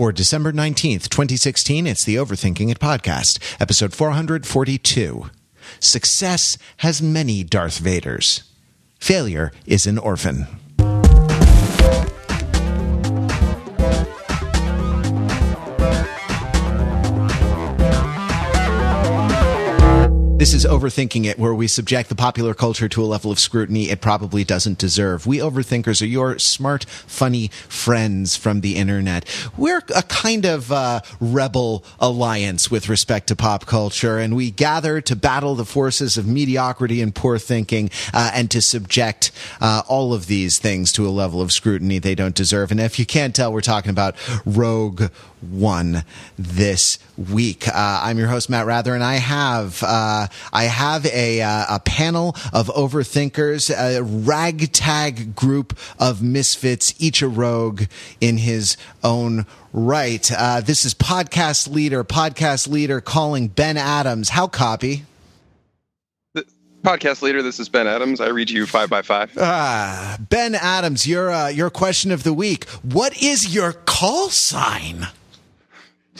For December 19th, 2016, it's the Overthinking It podcast, episode 442. Success has many Darth Vaders. Failure is an orphan. This is Overthinking It, where we subject the popular culture to a level of scrutiny it probably doesn't deserve. We overthinkers are your smart, funny friends from the internet. We're a kind of uh, rebel alliance with respect to pop culture, and we gather to battle the forces of mediocrity and poor thinking uh, and to subject uh, all of these things to a level of scrutiny they don't deserve. And if you can't tell, we're talking about Rogue One this week. Uh, I'm your host, Matt Wrather, and I have uh, I have a uh, a panel of overthinkers, a ragtag group of misfits, each a rogue in his own right. Uh, this is podcast leader, podcast leader calling Ben Adams. How copy? podcast leader. This is Ben Adams. I read you five by five. Ah, Ben Adams, your uh, your question of the week. What is your call sign?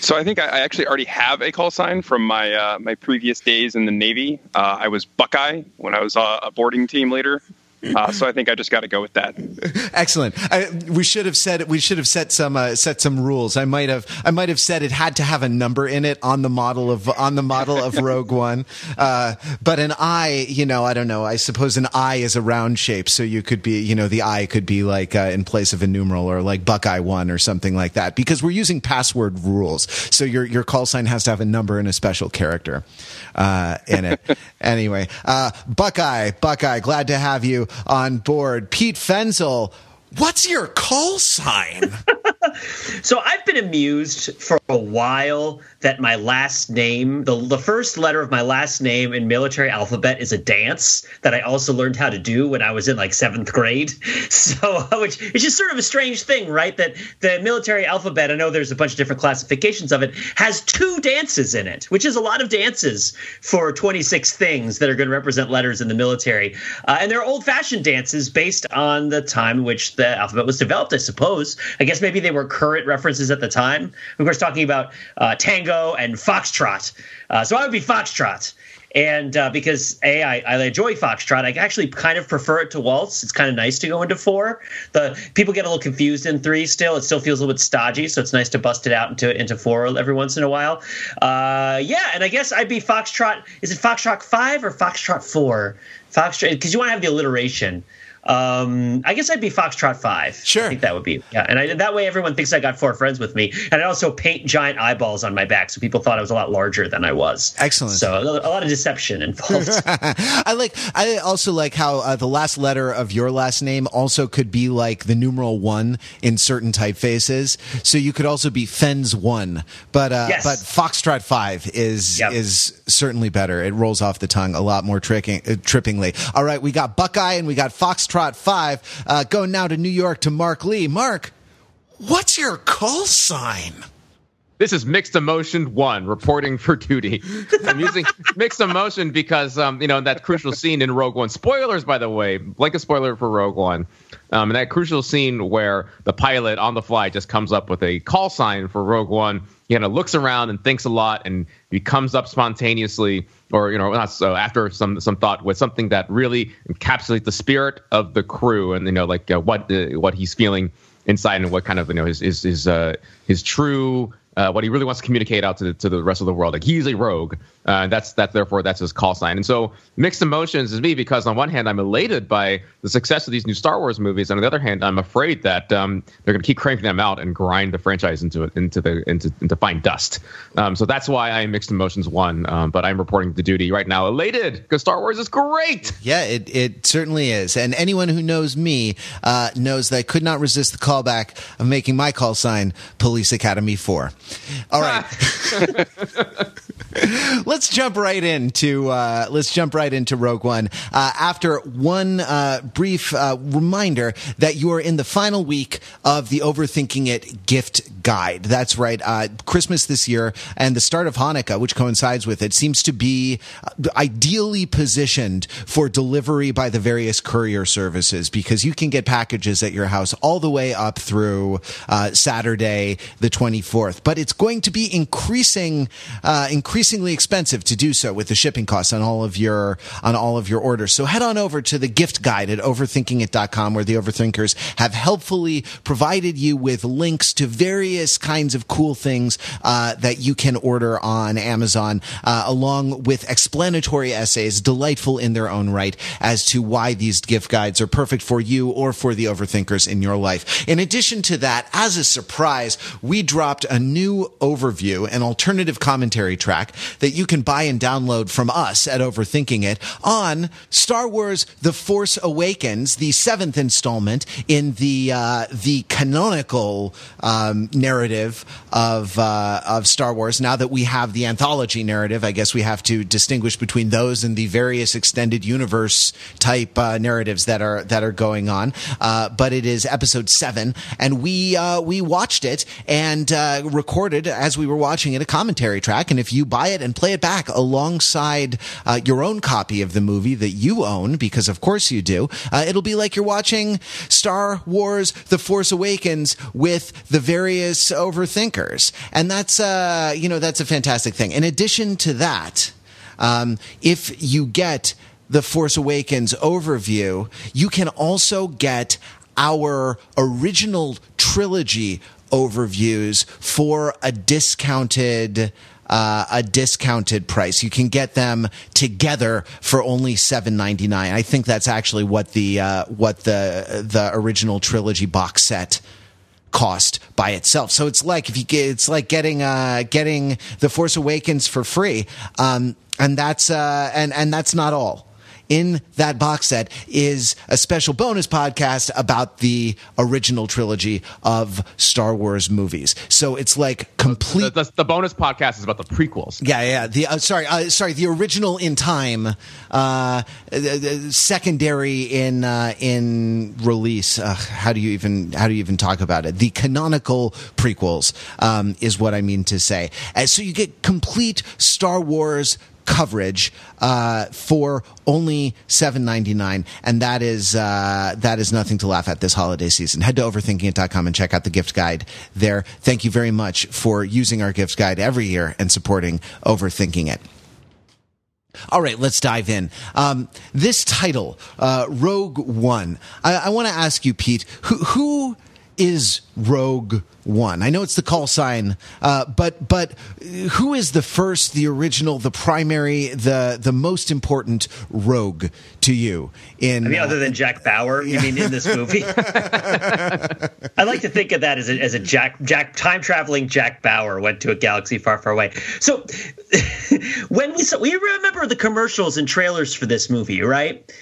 So I think I, actually already have a call sign from my uh, my previous days in the Navy. Uh, I was Buckeye when I was uh, a boarding team leader. Uh, so I think I just got to go with that. Excellent. I, we should have said we should have set some uh, set some rules. I might have I might have said it had to have a number in it on the model of on the model of Rogue One. Uh, but an eye, you know, I don't know. I suppose an eye is a round shape, so you could be, you know, the eye could be like uh, in place of a numeral or like Buckeye One or something like that. Because we're using password rules, so your your call sign has to have a number and a special character uh, in it. anyway, uh, Buckeye, Buckeye, glad to have you on board. Pete Fenzel, what's your call sign? so I've been amused for a while that my last name, the, the first letter of my last name in military alphabet is a dance that I also learned how to do when I was in like seventh grade. So, which is just sort of a strange thing, right? That the military alphabet, I know there's a bunch of different classifications of it, has two dances in it, which is a lot of dances for 26 things that are going to represent letters in the military. Uh, and they're old fashioned dances based on the time in which the alphabet was developed, I suppose. I guess maybe they were current references at the time. Of course, talking about uh, tango and foxtrot. Uh, so I would be foxtrot. And uh, because a, I, I enjoy foxtrot, I actually kind of prefer it to waltz. It's kind of nice to go into four. The people get a little confused in three. Still, it still feels a little bit stodgy, so it's nice to bust it out into into four every once in a while. Uh, yeah, and I guess I'd be foxtrot. Is it foxtrot five or foxtrot four? Foxtrot because you want to have the alliteration. Um, I guess I'd be Foxtrot Five. Sure, I think that would be yeah. And I, that way, everyone thinks I got four friends with me, and I also paint giant eyeballs on my back, so people thought I was a lot larger than I was. Excellent. So a, lot of deception involved. I like. I also like how uh, the last letter of your last name also could be like the numeral one in certain typefaces. So you could also be Fens One, but uh, yes. but Foxtrot Five is yep. is certainly better. It rolls off the tongue a lot more tricking, uh, trippingly. All right, we got Buckeye and we got Foxtrot Trot 5. Uh, going now to New York to Mark Lee. Mark, what's your call sign? This is mixed emotion one reporting for duty. I'm using mixed emotion because um, you know that crucial scene in Rogue One. Spoilers, by the way, like a spoiler for Rogue One. Um, and that crucial scene where the pilot on the fly just comes up with a call sign for Rogue One. He kind of looks around and thinks a lot, and he comes up spontaneously, or you know, not so after some some thought with something that really encapsulates the spirit of the crew, and you know, like uh, what uh, what he's feeling inside, and what kind of you know his his his, uh, his true uh, what he really wants to communicate out to the, to the rest of the world. Like he's a rogue. Uh, that's that. Therefore, that's his call sign. And so, mixed emotions is me because on one hand, I'm elated by the success of these new Star Wars movies, and on the other hand, I'm afraid that um, they're going to keep cranking them out and grind the franchise into into the into into fine dust. Um, so that's why I'm mixed emotions one. Um, but I'm reporting to duty right now, elated because Star Wars is great. Yeah, it it certainly is. And anyone who knows me uh, knows that I could not resist the callback of making my call sign Police Academy Four. All right. let's jump right into uh, let's jump right into Rogue One. Uh, after one uh, brief uh, reminder that you are in the final week of the Overthinking It gift guide. That's right. Uh, Christmas this year and the start of Hanukkah, which coincides with it, seems to be uh, ideally positioned for delivery by the various courier services because you can get packages at your house all the way up through Saturday the twenty fourth. But it's going to be increasing increasing increasingly expensive to do so with the shipping costs on all of your on all of your orders. So head on over to the gift guide at overthinkingit.com where the overthinkers have helpfully provided you with links to various kinds of cool things uh, that you can order on Amazon, uh, along with explanatory essays, delightful in their own right, as to why these gift guides are perfect for you or for the overthinkers in your life. In addition to that, as a surprise, we dropped a new overview, an alternative commentary track that you can buy and download from us at Overthinking It on Star Wars: The Force Awakens, the seventh installment in the uh, the canonical um, narrative of uh, of Star Wars. Now that we have the anthology narrative, I guess we have to distinguish between those and the various extended universe type uh, narratives that are that are going on. Uh, but it is episode seven, and we uh, we watched it and uh, recorded as we were watching it a commentary track. And if you buy buy it and play it back alongside uh, your own copy of the movie that you own, because of course you do. Uh, it'll be like you're watching Star Wars The Force Awakens with the various overthinkers. And that's, uh, you know, that's a fantastic thing. In addition to that, um, if you get the Force Awakens overview, you can also get our original trilogy overviews for a discounted uh, a discounted price. You can get them together for only seven ninety nine. I think that's actually what the uh, what the the original trilogy box set cost by itself. So it's like if you get, it's like getting uh, getting the Force Awakens for free, um, and that's uh, and and that's not all in that box set is a special bonus podcast about the original trilogy of Star Wars movies. So it's like complete. The, the, the bonus podcast is about the prequels. Yeah, yeah. The uh, sorry, uh, sorry. The original in time, uh, secondary in uh, in release. how do you even how do you even talk about it? The canonical prequels um, is what I mean to say. so you get complete Star Wars coverage uh, for only seven ninety nine, and that is uh, that is nothing to laugh at this holiday season. Head to overthinkingit.com and check out the gift guide there. Thank you very much for using our gift guide every year and supporting Overthinking It. All right, let's dive in. Um, this title, uh, Rogue One. I, I want to ask you, Pete, who, who is Rogue One? I know it's the call sign, uh, but but who is the first, the original, the primary, the the most important Rogue to you? In I mean, other than Jack Bauer, you mean in this movie? I like to think of that as a, as a Jack Jack time traveling Jack Bauer went to a galaxy far far away. So when we saw, we remember the commercials and trailers for this movie, right?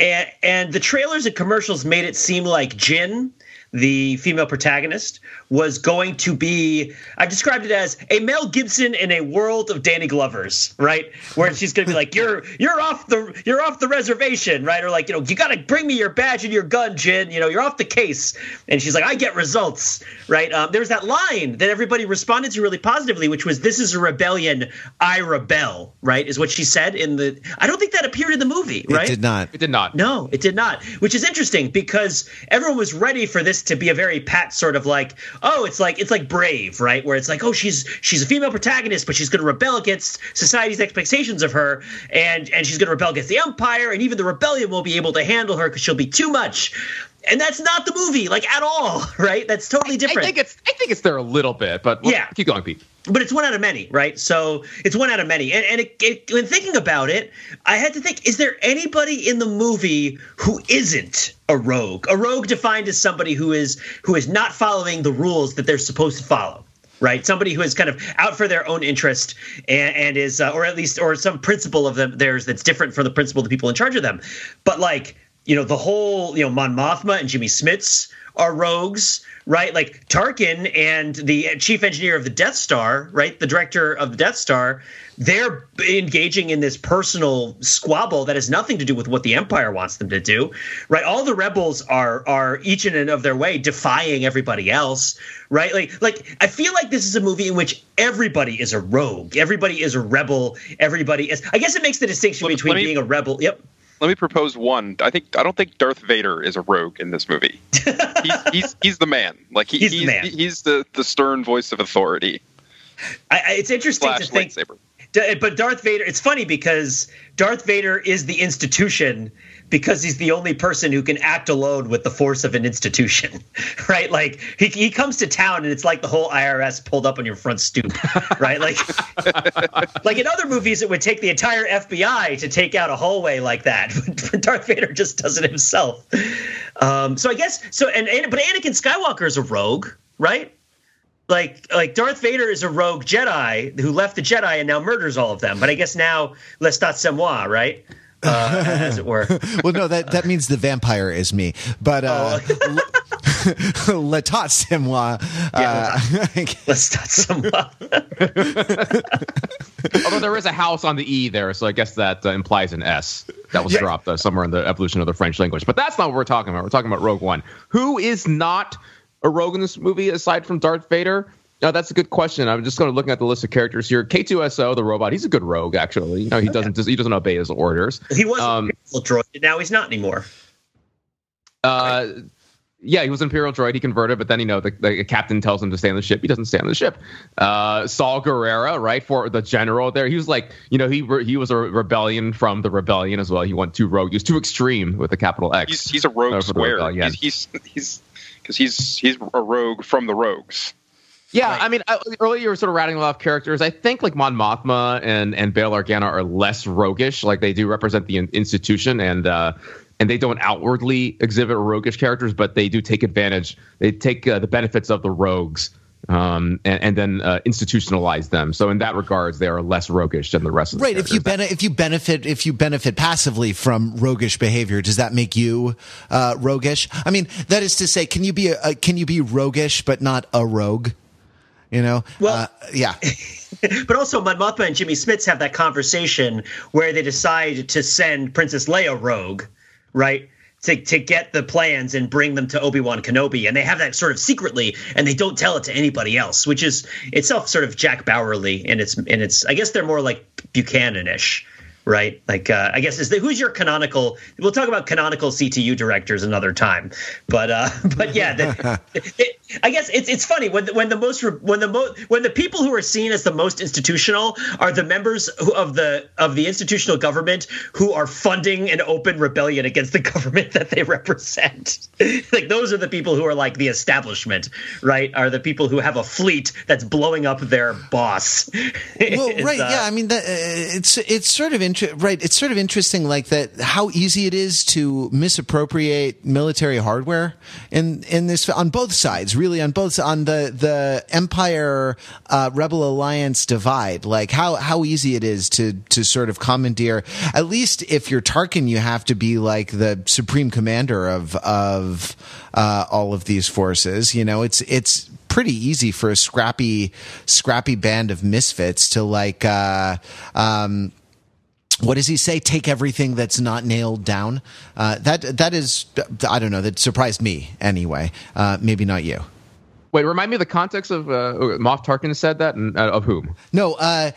And, and the trailers and commercials made it seem like Jyn the female protagonist, was going to be I described it as a Mel Gibson in a world of Danny Glovers, right? Where she's gonna be like, You're you're off the you're off the reservation, right? Or like, you know, you gotta bring me your badge and your gun, Jyn, you know, you're off the case. And she's like, I get results, right? Um, there's that line that everybody responded to really positively, which was this is a rebellion, I rebel, right? Is what she said in the I don't think that appeared in the movie, right? It did not. It did not. No, it did not. Which is interesting because everyone was ready for this to be a very pat sort of like, oh, it's like it's like Brave, right? Where it's like, oh, she's she's a female protagonist, but she's going to rebel against society's expectations of her, and and she's going to rebel against the Empire, and even the rebellion won't be able to handle her because she'll be too much. And that's not the movie, like at all, right? That's totally different. I, I think it's I think it's there a little bit, but yeah, keep going, Pete but it's one out of many, right? So it's one out of many. And, and it, it, when thinking about it, I had to think: Is there anybody in the movie who isn't a rogue? A rogue defined as somebody who is who is not following the rules that they're supposed to follow. Right, somebody who is kind of out for their own interest and, and is, uh, or at least, or some principle of them theirs that's different from the principle of the people in charge of them. But like, you know, the whole, you know, Mon Mothma and Jimmy Smits are rogues, right? Like Tarkin and the chief engineer of the Death Star, right? The director of the Death Star, they're engaging in this personal squabble that has nothing to do with what the Empire wants them to do, right? All the rebels are are each in and of their way defying everybody else, right? Like like I feel like this is a movie in which everybody is a rogue, everybody is a rebel, everybody is. I guess it makes the distinction between me- being a rebel. Yep. Let me propose one. I think I don't think Darth Vader is a rogue in this movie. he's, he's he's the man. Like he, He's the man. he's the the stern voice of authority. I, I, it's interesting Slash to think lightsaber. But Darth Vader, it's funny because Darth Vader is the institution because he's the only person who can act alone with the force of an institution, right? Like he, he comes to town and it's like the whole IRS pulled up on your front stoop, right? Like, like in other movies, it would take the entire FBI to take out a hallway like that. But Darth Vader just does it himself. Um, so I guess so. And, and but Anakin Skywalker is a rogue, right? like like Darth Vader is a rogue Jedi who left the Jedi and now murders all of them. But I guess now Lestat moi, right? Uh, as it were. well, no, that that means the vampire is me. But uh, Oh. Letat c'est moi. Uh, Lestat c'est moi. Although there is a house on the E there, so I guess that uh, implies an S that was Yeah. dropped uh, somewhere in the evolution of the French language. But that's not what we're talking about. We're talking about Rogue One. Who is not a rogue in this movie aside from Darth Vader? No, that's a good question. I'm just going to looking at the list of characters here. K2SO, the robot, he's a good rogue actually. You know, he doesn't he doesn't obey his orders. He was Um, a droid, and now he's not anymore. Uh, yeah, he was an Imperial droid. He converted, but then you know the, the captain tells him to stay on the ship. He doesn't stay on the ship. Uh, Saw Gerrera, right for the general there, he was like, you know, he re- he was a rebellion from the rebellion as well. He went too rogue. He was too extreme with the capital X. He's he's a rogue Uh, square. rebellion. He's he's he's because he's he's a rogue from the rogues. Yeah, Right. I mean, I, earlier you were sort of rattling off characters. I think like Mon Mothma and and Bail Organa are less roguish. Like they do represent the in- institution, and uh, and they don't outwardly exhibit roguish characters, but they do take advantage. They take uh, the benefits of the rogues. Um, and, and then uh, institutionalize them. So in that regards, they are less roguish than the rest of the right. If you characters. if you benefit if you benefit passively from roguish behavior, does that make you uh, roguish? I mean, that is to say, can you be a, a can you be roguish but not a rogue? You know. Well- uh, yeah. But also, Mon Mothma and Jimmy Smits have that conversation where they decide to send Princess Leia rogue, right? To, to get the plans and bring them to Obi Wan Kenobi, and they have that sort of secretly, and they don't tell it to anybody else, which is itself sort of Jack Bauerly, and it's and it's I guess they're more like Buchanan-ish, right? Like uh, I guess is the, who's your canonical? We'll talk about canonical CTU directors another time, but uh, but yeah, the, it, I guess it's it's funny when the, when the most when the most when the people who are seen as the most institutional are the members who, of the of the institutional government who are funding an open rebellion against the government that they represent. like those are the people who are like the establishment, right? Are the people who have a fleet that's blowing up their boss. well, right, uh, yeah. I mean, that, uh, it's it's sort of inter- right. It's sort of interesting, like that, how easy it is to misappropriate military hardware in in this on both sides. Really, on both on the the Empire uh, Rebel Alliance divide. Like how how easy it is to to sort of commandeer. At least if you're Tarkin, you have to be like the supreme commander of of uh, all of these forces. You know, it's it's pretty easy for a scrappy scrappy band of misfits to like uh um what does he say take everything that's not nailed down uh that that is i don't know that surprised me anyway uh maybe not you Wait, remind me of the context of uh, Moff Tarkin said that, and uh, of whom? no uh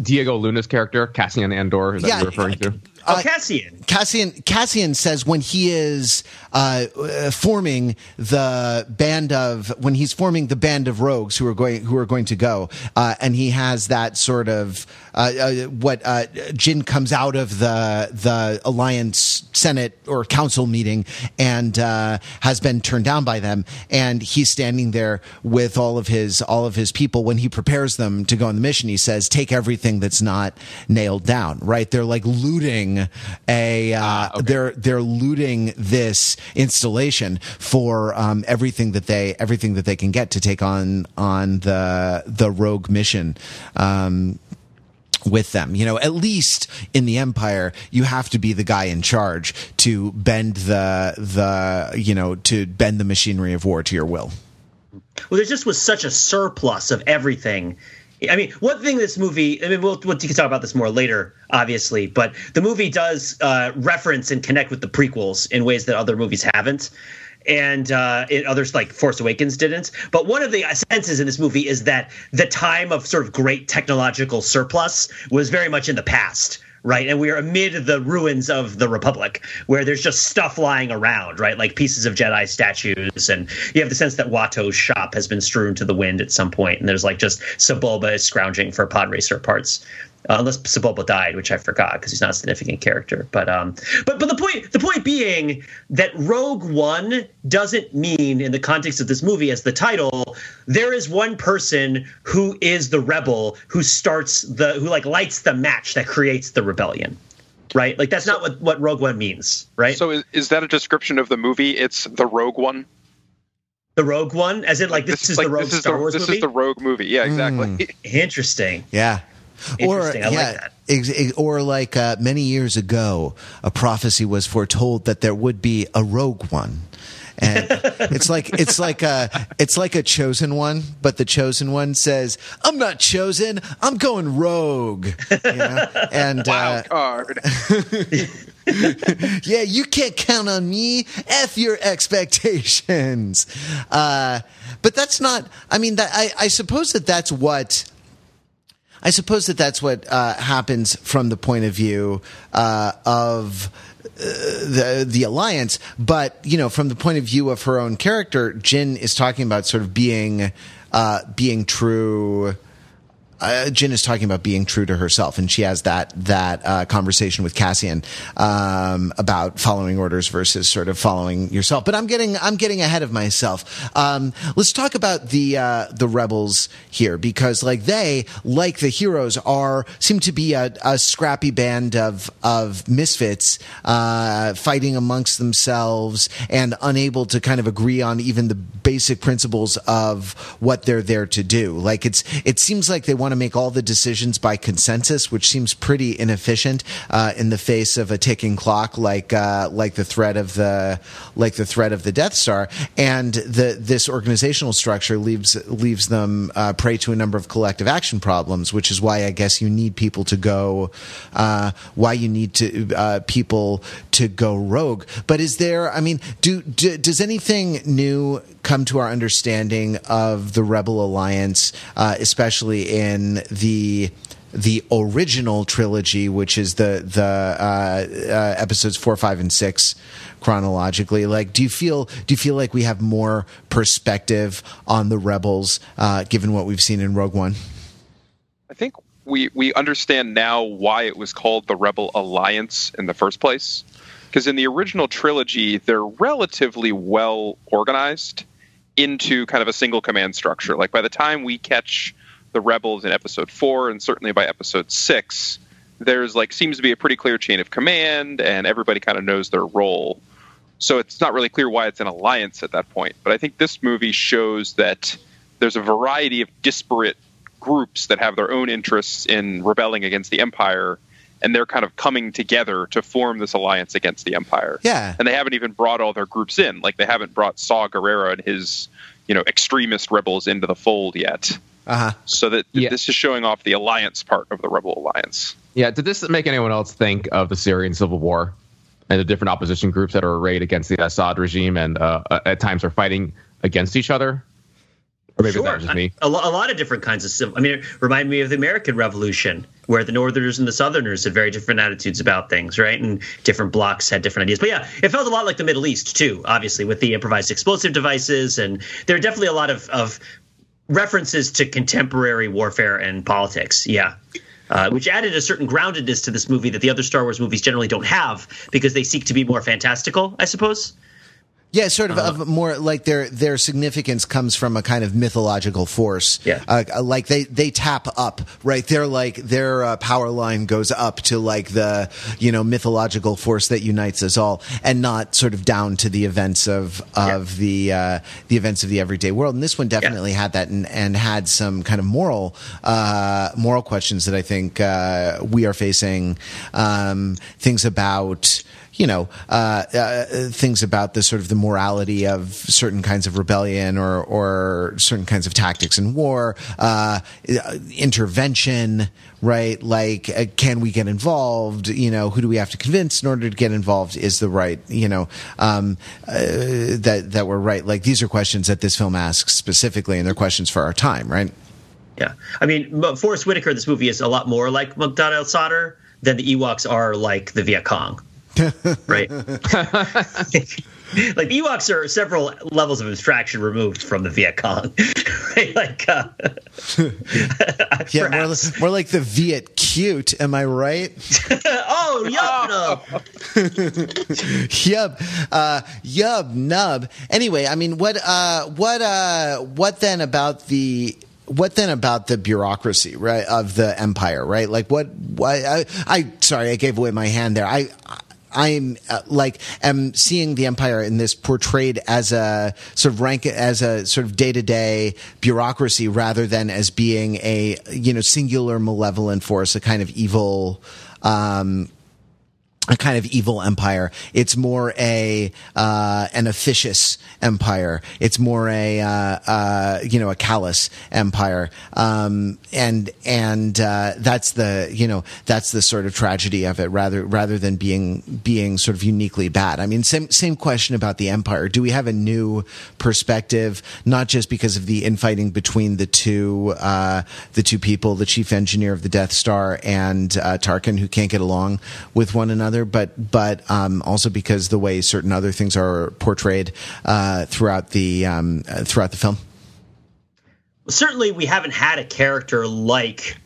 Diego Luna's character, Cassian Andor, is that Yeah, you're referring to? Oh, uh, Cassian. Cassian Cassian says when he is uh, uh, forming the band of when he's forming the band of rogues who are going who are going to go, uh, and he has that sort of uh, uh, what uh, Jyn comes out of the the alliance senate or council meeting and uh, has been turned down by them, and he's standing there with all of his all of his people when he prepares them to go on the mission. He says, "Take everything that's not nailed down." Right? They're like looting a uh, they're they're looting this installation for um, everything that they everything that they can get to take on on the the rogue mission. Um, with them. You know, at least in the empire, you have to be the guy in charge to bend the the you know to bend the machinery of war to your will. Well, there just was such a surplus of everything. I mean, one thing this movie, I mean, we'll, we'll can talk about this more later, obviously, but the movie does uh, reference and connect with the prequels in ways that other movies haven't. And uh, it, others like Force Awakens didn't. But one of the senses in this movie is that the time of sort of great technological surplus was very much in the past right? And we are amid the ruins of the Republic, where there's just stuff lying around, right? Like pieces of Jedi statues, and you have the sense that Watto's shop has been strewn to the wind at some point, and there's like just Sebulba is scrounging for pod racer parts uh, unless Sebulba died, which I forgot because he's not a significant character. But um, but but the point the point being that Rogue One doesn't mean in the context of this movie as the title, there is one person who is the rebel who starts the who like lights the match that creates the rebellion. Right, like that's not what, what Rogue One means, right? So is, is that a description of the movie? It's the Rogue One. The Rogue One, as in like this, this is like, the Rogue Star the, Wars this movie. This is the Rogue movie. Yeah, exactly. Mm. Interesting. Yeah or yeah, like ex- or like uh, many years ago, a prophecy was foretold that there would be a rogue one. and it's like it's like a it's like a chosen one, but the chosen one says, "I'm not chosen. I'm going rogue." You know? And wild uh, card. yeah, you can't count on me. F your expectations. Uh, but that's not. I mean, that I, I suppose that that's what I suppose that that's what uh, happens from the point of view uh, of uh, the the alliance. But you know, from the point of view of her own character, Jyn is talking about sort of being uh, being true uh, Jyn is talking about being true to herself, and she has that that uh, conversation with Cassian um, about following orders versus sort of following yourself. But I'm getting I'm getting ahead of myself. Um, let's talk about the uh, the rebels here because like they like the heroes are seem to be a, a scrappy band of of misfits uh, fighting amongst themselves and unable to kind of agree on even the basic principles of what they're there to do. Like it's it seems like they want want to make all the decisions by consensus, which seems pretty inefficient uh, in the face of a ticking clock like uh, like the threat of the like the threat of the Death Star. And the this organizational structure leaves leaves them uh, prey to a number of collective action problems, which is why I guess you need people to go uh, why you need to uh, people to go rogue. But is there? I mean, do, do does anything new come to our understanding of the Rebel Alliance, uh, especially in the the original trilogy, which is the the uh, uh, episodes four, five, and six chronologically. Like, do you feel do you feel like we have more perspective on the rebels uh, given what we've seen in Rogue One? I think we we understand now why it was called the Rebel Alliance in the first place. Because in the original trilogy, they're relatively well organized into kind of a single command structure. Like by the time we catch the rebels in episode four, and certainly by episode six, there's like seems to be a pretty clear chain of command, and everybody kind of knows their role. So it's not really clear why it's an alliance at that point. But I think this movie shows that there's a variety of disparate groups that have their own interests in rebelling against the empire and they're kind of coming together to form this alliance against the Empire. Yeah. And they haven't even brought all their groups in. Like they haven't brought Saw Gerrera and his, you know, extremist rebels into the fold yet. Uh-huh. So that yeah. this is showing off the alliance part of the Rebel Alliance. Yeah. Did this make anyone else think of the Syrian civil war and the different opposition groups that are arrayed against the Assad regime and uh, at times are fighting against each other? Or maybe sure. that was just me. A, a, lot of different kinds of civil. I mean, it reminded me of the American Revolution, where the Northerners and the Southerners had very different attitudes about things, right? And different blocks had different ideas. But yeah, it felt a lot like the Middle East too, obviously, with the improvised explosive devices, and there are definitely a lot of, of references to contemporary warfare and politics. Yeah. Uh, which added a certain groundedness to this movie that the other Star Wars movies generally don't have because they seek to be more fantastical, I suppose. Yeah, sort of, uh, of more like their their significance comes from a kind of mythological force. Yeah, uh, like they they tap up, right? They're like their uh, power line goes up to like the you know mythological force that unites us all, and not sort of down to the events of of yeah. the uh, the events of the everyday world. And this one definitely yeah. had that, and, and had some kind of moral uh, moral questions that I think uh, we are facing. Um, things about you know uh, uh, things about the sort of the morality of certain kinds of rebellion or or certain kinds of tactics in war, uh, intervention, right? Like, uh, can we get involved? You know, who do we have to convince in order to get involved? Is the right, you know, um, uh, that that we're right? Like, these are questions that this film asks specifically, and they're questions for our time, right? Yeah, I mean, Forest Whitaker. This movie is a lot more like Muqtada al-Sadr than the Ewoks are like the Viet Cong right? like the Ewoks are several levels of abstraction removed from the Viet Cong, right? Like, uh, yeah, more, more, like the Viet cute. Am I right? oh, yub nub. yub, uh, yub nub. Anyway, I mean, what, uh, what, uh, what then about the what then about the bureaucracy right of the empire right like what why I, I sorry i gave away my hand there i I'm uh, like am seeing the empire in this portrayed as a sort of rank as a sort of day to day bureaucracy rather than as being a you know singular malevolent force, a kind of evil. Um, a kind of evil empire. It's more a uh, an officious empire. It's more a uh, uh, you know a callous empire, um, and and uh, that's the you know that's the sort of tragedy of it. Rather rather than being being sort of uniquely bad. I mean, same same question about the empire. Do we have a new perspective, not just because of the infighting between the two uh, the two people, the chief engineer of the Death Star and uh, Tarkin, who can't get along with one another? But but um, also because the way certain other things are portrayed uh, throughout the um, throughout the film. Certainly, we haven't had a character like.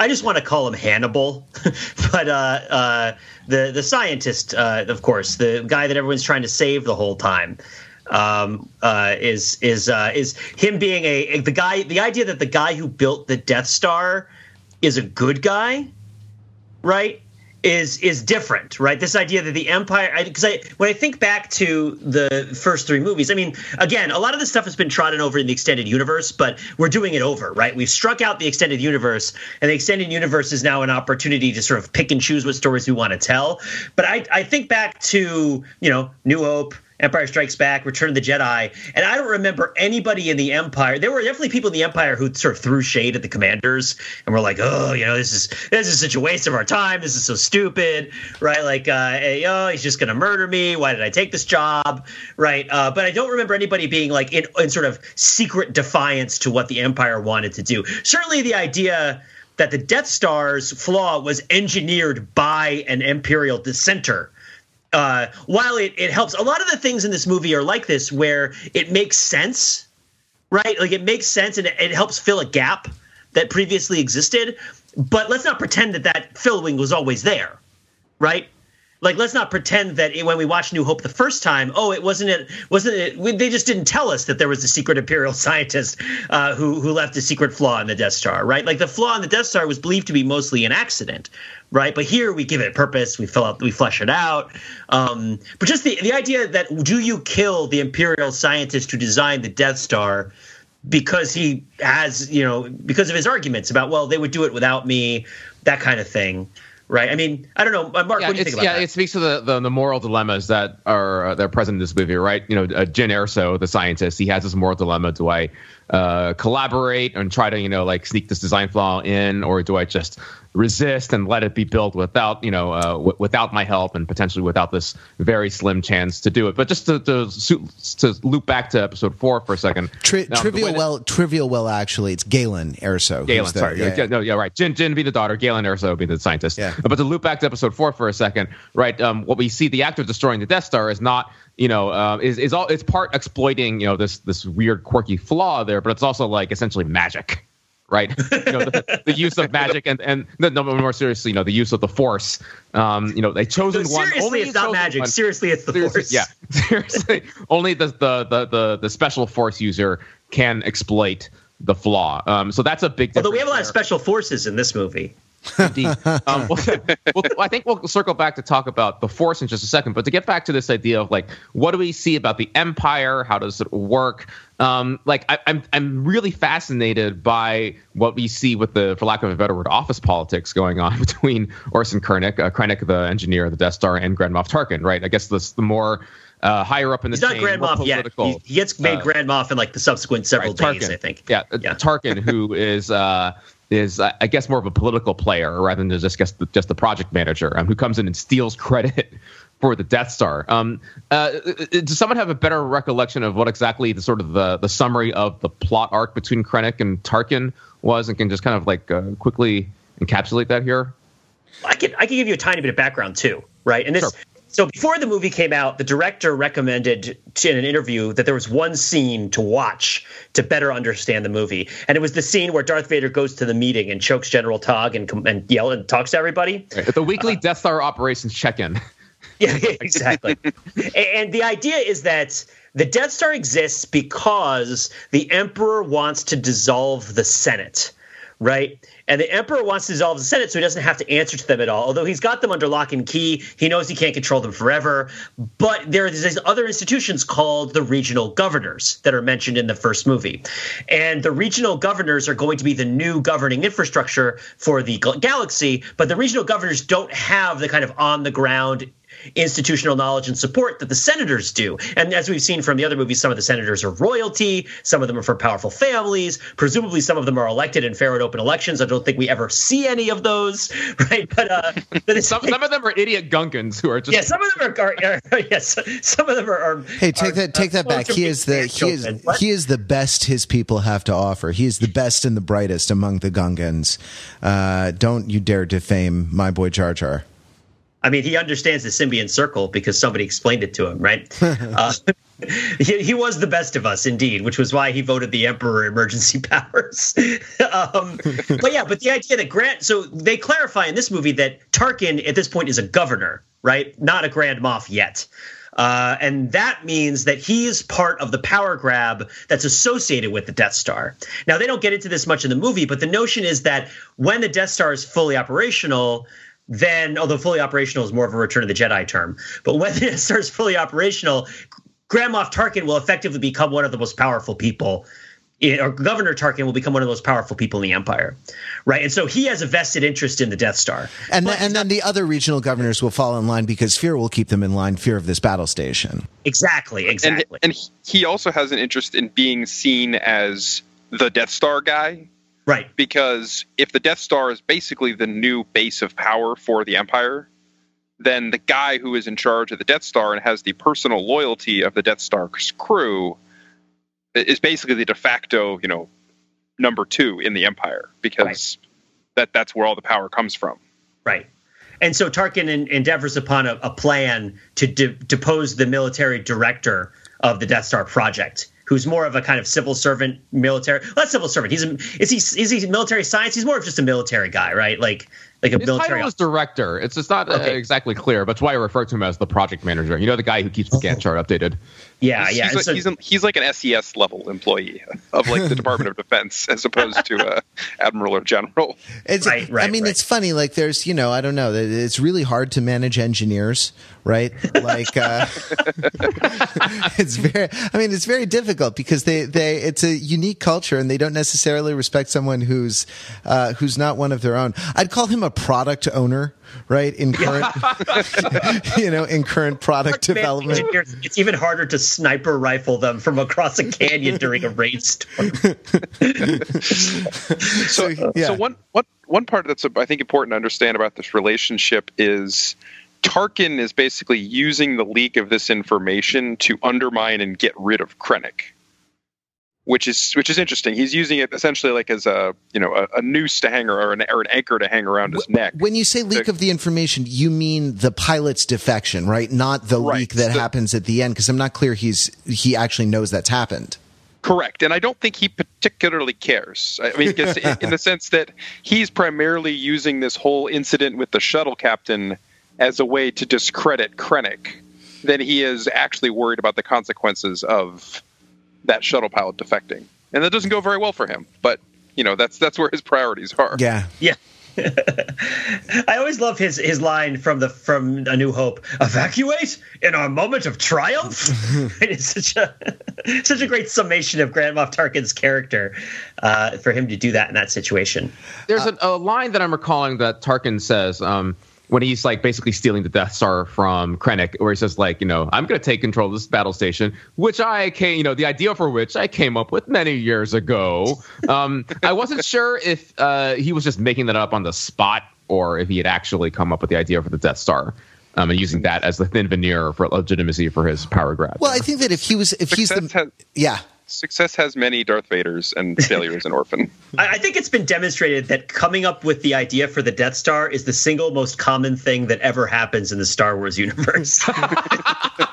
I just want to call him Hannibal, but uh, uh, the the scientist, uh, of course, the guy that everyone's trying to save the whole time, um, uh, is is uh, is him being a, the guy. The idea that the guy who built the Death Star is a good guy, right? Is is different, right? This idea that the empire, because I, I, when I think back to the first three movies, I mean, again, a lot of this stuff has been trodden over in the extended universe, but we're doing it over, right? We've struck out the extended universe, and the extended universe is now an opportunity to sort of pick and choose what stories we want to tell. But I, I think back to you know New Hope, Empire Strikes Back, Return of the Jedi, and I don't remember anybody in the Empire. There were definitely people in the Empire who sort of threw shade at the commanders and were like, "Oh, you know, this is this is such a waste of our time. This is so stupid, right? Like, uh, hey, oh, he's just going to murder me. Why did I take this job, right?" Uh, but I don't remember anybody being like in, in sort of secret defiance to what the Empire wanted to do. Certainly, the idea that the Death Star's flaw was engineered by an Imperial dissenter uh, while it, it helps, a lot of the things in this movie are like this, where it makes sense, right? Like it makes sense and it, it helps fill a gap that previously existed. But let's not pretend that that filling was always there, right? Like let's not pretend that when we watched New Hope the first time, oh, it wasn't it wasn't it? We, they just didn't tell us that there was a secret imperial scientist uh, who who left a secret flaw in the Death Star, right? Like the flaw in the Death Star was believed to be mostly an accident, right? But here we give it purpose, we fill out, we flesh it out. Um, but just the the idea that do you kill the imperial scientist who designed the Death Star? because he has you know because of his arguments about well they would do it without me that kind of thing right? I mean, I don't know, uh, Mark. Yeah, what do you think about yeah, that? it speaks to the, the, the moral dilemmas that are uh, that are present in this movie, right? You know, uh, Jyn Erso, the scientist, he has this moral dilemma: Do I uh, collaborate and try to you know like sneak this design flaw in, or do I just resist and let it be built without you know uh, w- without my help and potentially without this very slim chance to do it. But just to to, to loop back to episode four for a second. Tri- trivial well, trivial well. Actually, it's Galen Erso. Galen, the, sorry, yeah, yeah. no, yeah, right. Jyn, Jyn be the daughter. Galen Erso be the scientist. Yeah. But to loop back to episode four for a second, right? Um, what we see the actor destroying the Death Star is not you know, uh, is is all it's part exploiting you know this this weird quirky flaw there, but it's also like essentially magic, right? you know, the, the, use of magic and and no, more seriously, you know, the use of the force. Um, you know, they chosen no, one. Seriously, it's not magic. One. Seriously, it's the seriously, force. Yeah, seriously, only the, the the the the special force user can exploit the flaw. Um, so that's a big. Although we have a lot of special forces in this movie. Indeed. Um, well, I think we'll circle back to talk about the Force in just a second, but to get back to this idea of like, what do we see about the Empire? How does it work? Um, like, I, am I'm, I'm really fascinated by what we see with the, for lack of a better word, office politics going on between Orson Krennic, uh, Krennic, the engineer of the Death Star, and Grand Moff Tarkin. Right? I guess the the more uh, higher up in the He's not Grand Moff yet. He, he, gets made uh, Grand Moff in like the subsequent several right, days, I think. Yeah, yeah. Tarkin, who is uh, is I guess more of a political player rather than just just the, just the project manager um, who comes in and steals credit for the Death Star. Um, uh, does someone have a better recollection of what exactly the sort of the, the summary of the plot arc between Krennic and Tarkin was, and can just kind of like uh, quickly encapsulate that here? I can I can give you a tiny bit of background too, right? And this sure. So before the movie came out, the director recommended in an interview that there was one scene to watch to better understand the movie, and it was the scene where Darth Vader goes to the meeting and chokes General Tog and and yell and talks to everybody. Right. The weekly uh, Death Star operations check-in. Yeah, exactly. and the idea is that the Death Star exists because the Emperor wants to dissolve the Senate right? And the emperor wants to dissolve the Senate so he doesn't have to answer to them at all. Although he's got them under lock and key, he knows he can't control them forever. But there are these other institutions called the regional governors that are mentioned in the first movie. And the regional governors are going to be the new governing infrastructure for the galaxy, but the regional governors don't have the kind of on the ground institutional knowledge and support that the senators do. And as we've seen from the other movies, some of the senators are royalty, some of them are from powerful families. Presumably, some of them are elected in fair and open elections. I don't think we ever see any of those, right? But, uh, but some, some of them are idiot gunkins who are just yeah. Some of them are, are, are yes. Some of them are. are hey, take are, that take that back. He is the he is he is the best his people have to offer. He is the best and the brightest among the Gungans. Uh, don't you dare defame my boy Jar Jar. I mean, he understands the symbiont circle because somebody explained it to him, right? uh, he, he, was the best of us, indeed, which was why he voted the emperor emergency powers. um, but yeah, but the idea that Grant, so they clarify in this movie that Tarkin at this point is a governor, right? Not a Grand Moff yet. Uh, and that means that he is part of the power grab that's associated with the Death Star. Now, they don't get into this much in the movie, but the notion is that when the Death Star is fully operational, then although fully operational is more of a return of the Jedi term, but when it starts fully operational, Grand Moff Tarkin will effectively become one of the most powerful people. or Governor Tarkin will become one of the most powerful people in the Empire, right? And so he has a vested interest in the Death Star. And, the, and then the other regional governors will fall in line because fear will keep them in line. Fear of this battle station. Exactly. Exactly. And, and he also has an interest in being seen as the Death Star guy Right. Because if the Death Star is basically the new base of power for the Empire, then the guy who is in charge of the Death Star and has the personal loyalty of the Death Star's crew is basically the de facto, you know, number two in the Empire because right. that that's where all the power comes from. Right. And so Tarkin endeavors upon a, a plan to de- depose the military director of the Death Star project who's more of a kind of civil servant, military. Well, not civil servant. He's a, is he is he military science? He's more of just a military guy, right? Like like a His military. title is director. It's it's not uh, okay. uh, exactly clear, but it's why I refer to him as the project manager. You know, the guy who keeps the Gantt chart updated. Yeah, he's, yeah. He's, like, so, he's, he's, like an SES level employee of like the Department of Defense as opposed to a admiral or general. It's, right, right. I mean, right. it's funny. Like, there's you know, I don't know. It's really hard to manage engineers, right? Like, uh, it's very. I mean, it's very difficult because they they it's a unique culture and they don't necessarily respect someone who's uh, who's not one of their own. I'd call him a product owner right? In current, you know, in current product development, it's even harder to sniper rifle them from across a canyon during a rainstorm. so, yeah. so one, one, one part that's I think important to understand about this relationship is. Tarkin is basically using the leak of this information to undermine and get rid of Krennic which is which is interesting. He's using it essentially like as a you know a, a noose to hang or an, or an anchor to hang around his neck. When you say leak of the information, you mean the pilot's defection, right? Not the right. leak that the, happens at the end, because I'm not clear he's he actually knows that's happened. Correct, and I don't think he particularly cares. I mean, in the sense that he's primarily using this whole incident with the shuttle captain as a way to discredit Krennic, than he is actually worried about the consequences of that shuttle pilot defecting, and that doesn't go very well for him. But you know, that's that's where his priorities are. Yeah, yeah. I always love his his line from the from A New Hope: "Evacuate in our moment of triumph." it's such a such a great summation of Grand Moff Tarkin's character uh, for him to do that in that situation. There's uh, a, a, line that I'm recalling that Tarkin says. Um, when he's like basically stealing the Death Star from Krennic, where he says like, you know, I'm going to take control of this battle station, which I came, you know, the idea for which I came up with many years ago. Um, I wasn't sure if uh, he was just making that up on the spot or if he had actually come up with the idea for the Death Star. Um, and using that as the thin veneer for legitimacy for his power grab. Well, I think that if he was, if Success he's the, has, yeah, success has many Darth Vaders and failure is an orphan. I, I think it's been demonstrated that coming up with the idea for the Death Star is the single most common thing that ever happens in the Star Wars universe.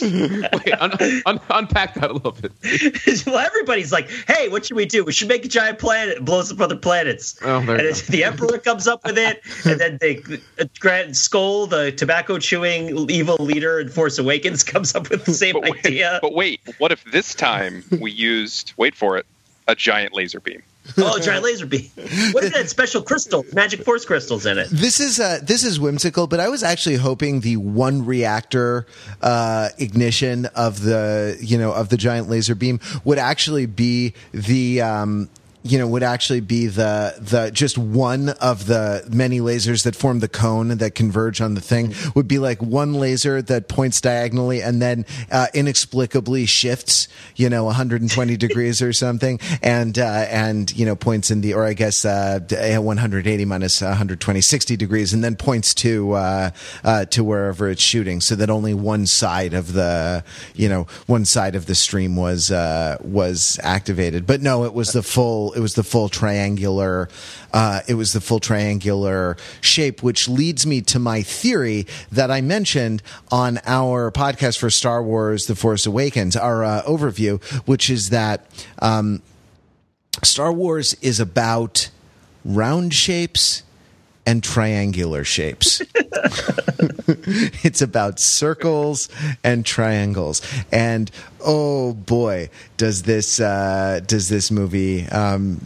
Wait, un- un- unpack that a little bit. well, everybody's like, "Hey, what should we do? We should make a giant planet. It blows up other planets." Oh, and the Emperor comes up with it, and then they uh, Grant Skoll, the tobacco chewing evil leader in Force Awakens, comes up with the same but wait, idea. But wait, what if this time we used, wait for it, a giant laser beam. oh, giant laser beam. What is that special crystal? Magic force crystals in it. This is uh, this is whimsical, but I was actually hoping the one reactor uh, ignition of the you know of the giant laser beam would actually be the um, you know would actually be the the just one of the many lasers that form the cone that converge on the thing would be like one laser that points diagonally and then uh, inexplicably shifts you know 120 degrees or something and uh, and you know points in the or I guess uh, 180 minus 120 60 degrees and then points to uh, uh, to wherever it's shooting so that only one side of the you know one side of the stream was uh, was activated. But no it was the full it was the full triangular uh, it was the full triangular shape, which leads me to my theory that I mentioned on our podcast for Star Wars: The Force Awakens, our uh, overview, which is that um, Star Wars is about round shapes and triangular shapes. it's about circles and triangles. And oh boy, does this uh, does this movie um,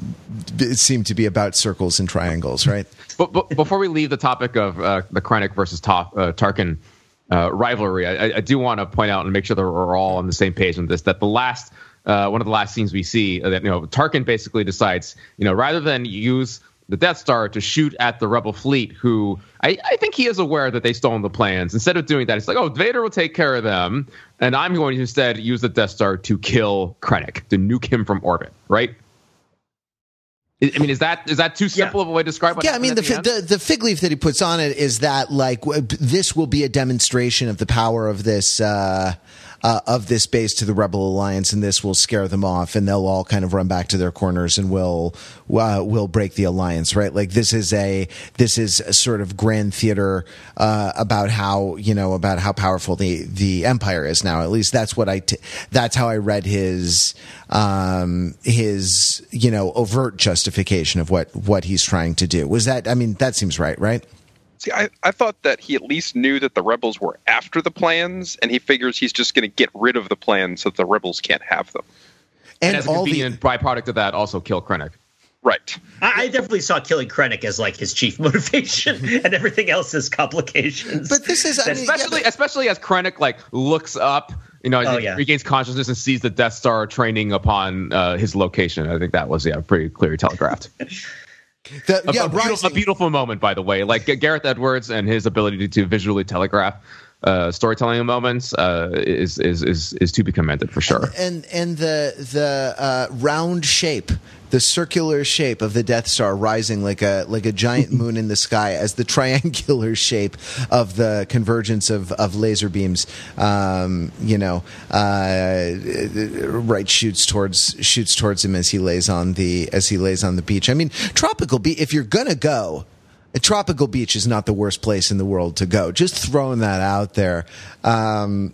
seem to be about circles and triangles, right? But, but before we leave the topic of uh, the Krennic versus Ta- uh, Tarkin uh, rivalry, I, I do want to point out and make sure that we're all on the same page on this. That the last uh, one of the last scenes we see uh, that you know Tarkin basically decides you know rather than use the Death Star to shoot at the Rebel fleet, who I, I think he is aware that they stole the plans. Instead of doing that, it's like, oh, Vader will take care of them, and I'm going to instead use the Death Star to kill Krennic, to nuke him from orbit, right? I mean, is that is that too simple yeah. of a way to describe? What yeah, I mean, the, the, the, the fig leaf that he puts on it is that like this will be a demonstration of the power of this uh, uh, of this base to the Rebel Alliance, and this will scare them off, and they'll all kind of run back to their corners, and will uh, will break the alliance, right? Like this is a this is a sort of grand theater uh, about how you know about how powerful the the empire is now. At least that's what I t- that's how I read his um, his you know overt justification of what what he's trying to do. Was that? I mean, that seems right, right? See, I, I thought that he at least knew that the rebels were after the plans, and he figures he's just going to get rid of the plans so that the rebels can't have them. And, and as a convenient the, byproduct of that, also kill Krennic. Right. I, I definitely saw killing Krennic as like his chief motivation, and everything else is complications. But this is I mean, especially yeah, but, especially as Krennic like looks up, you know, oh, he yeah. regains consciousness and sees the Death Star training upon uh, his location. I think that was yeah pretty clearly telegraphed. The, a, yeah, a, beautiful, a, beautiful, moment, by the way. Like Gareth Edwards and his ability to, to visually telegraph uh, storytelling moments uh, is, is is is to be commended for sure. And and, and the the uh, round shape the circular shape of the Death Star rising like a like a giant moon in the sky as the triangular shape of the convergence of, of laser beams, um, you know, uh, right shoots towards shoots towards him as he lays on the as he lays on the beach. I mean, tropical beach. If you're gonna go, a tropical beach is not the worst place in the world to go. Just throwing that out there. Um,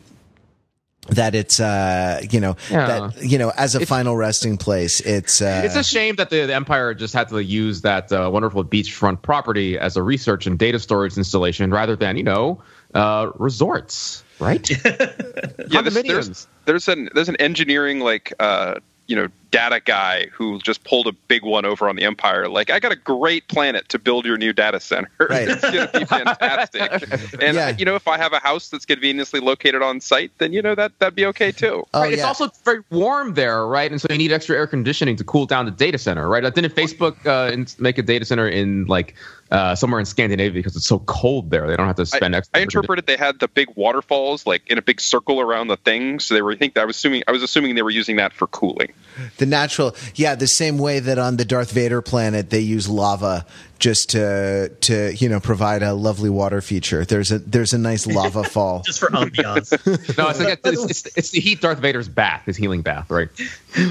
that it's uh you know Yeah. that you know as a final resting place it's uh It's a shame that the, the Empire just had to use that uh, wonderful beachfront property as a research and data storage installation rather than, you know, uh, resorts, right? yeah, there's, there's there's an there's an engineering like uh, you know data guy who just pulled a big one over on the Empire. Like, I got a great planet to build your new data center. Right. it's going to be fantastic. and Yeah. you know, if I have a house that's conveniently located on site, then you know that that'd be okay too. oh, right, it's also very warm there, right? And so you need extra air conditioning to cool down the data center, right? Like, didn't Facebook uh, make a data center in like uh, somewhere in Scandinavia because it's so cold there? They don't have to spend I, extra. I interpreted they had the big waterfalls like in a big circle around the thing, so they were. I think I was assuming I was assuming they were using that for cooling. The natural yeah the same way that on the darth vader planet they use lava just to to you know provide a lovely water feature there's a there's a nice lava fall just for ambiance. No, it's, like, it's, it's, it's the heat Darth Vader's bath, his healing bath, right?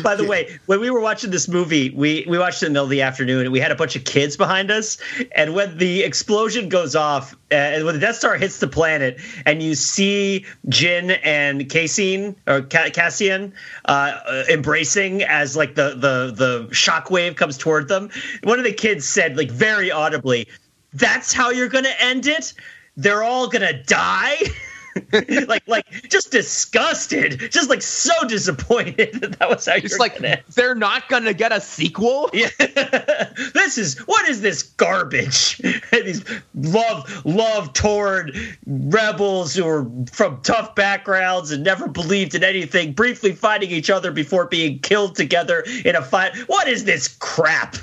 By the way, when we were watching this movie, we we watched it in the middle of the afternoon, and we had a bunch of kids behind us. And when the explosion goes off, uh, and when the Death Star hits the planet, and you see Jyn and Cassian or Cassian uh, uh, embracing as like the the the shockwave comes toward them, one of the kids said like very audibly, "That's how you're gonna end it. They're all gonna die." like like just disgusted just like so disappointed that that was how you're like gonna they're not gonna get a sequel. Yeah. this is what is this garbage? These love love torn rebels who are from tough backgrounds and never believed in anything, briefly fighting each other before being killed together in a fight. What is this crap?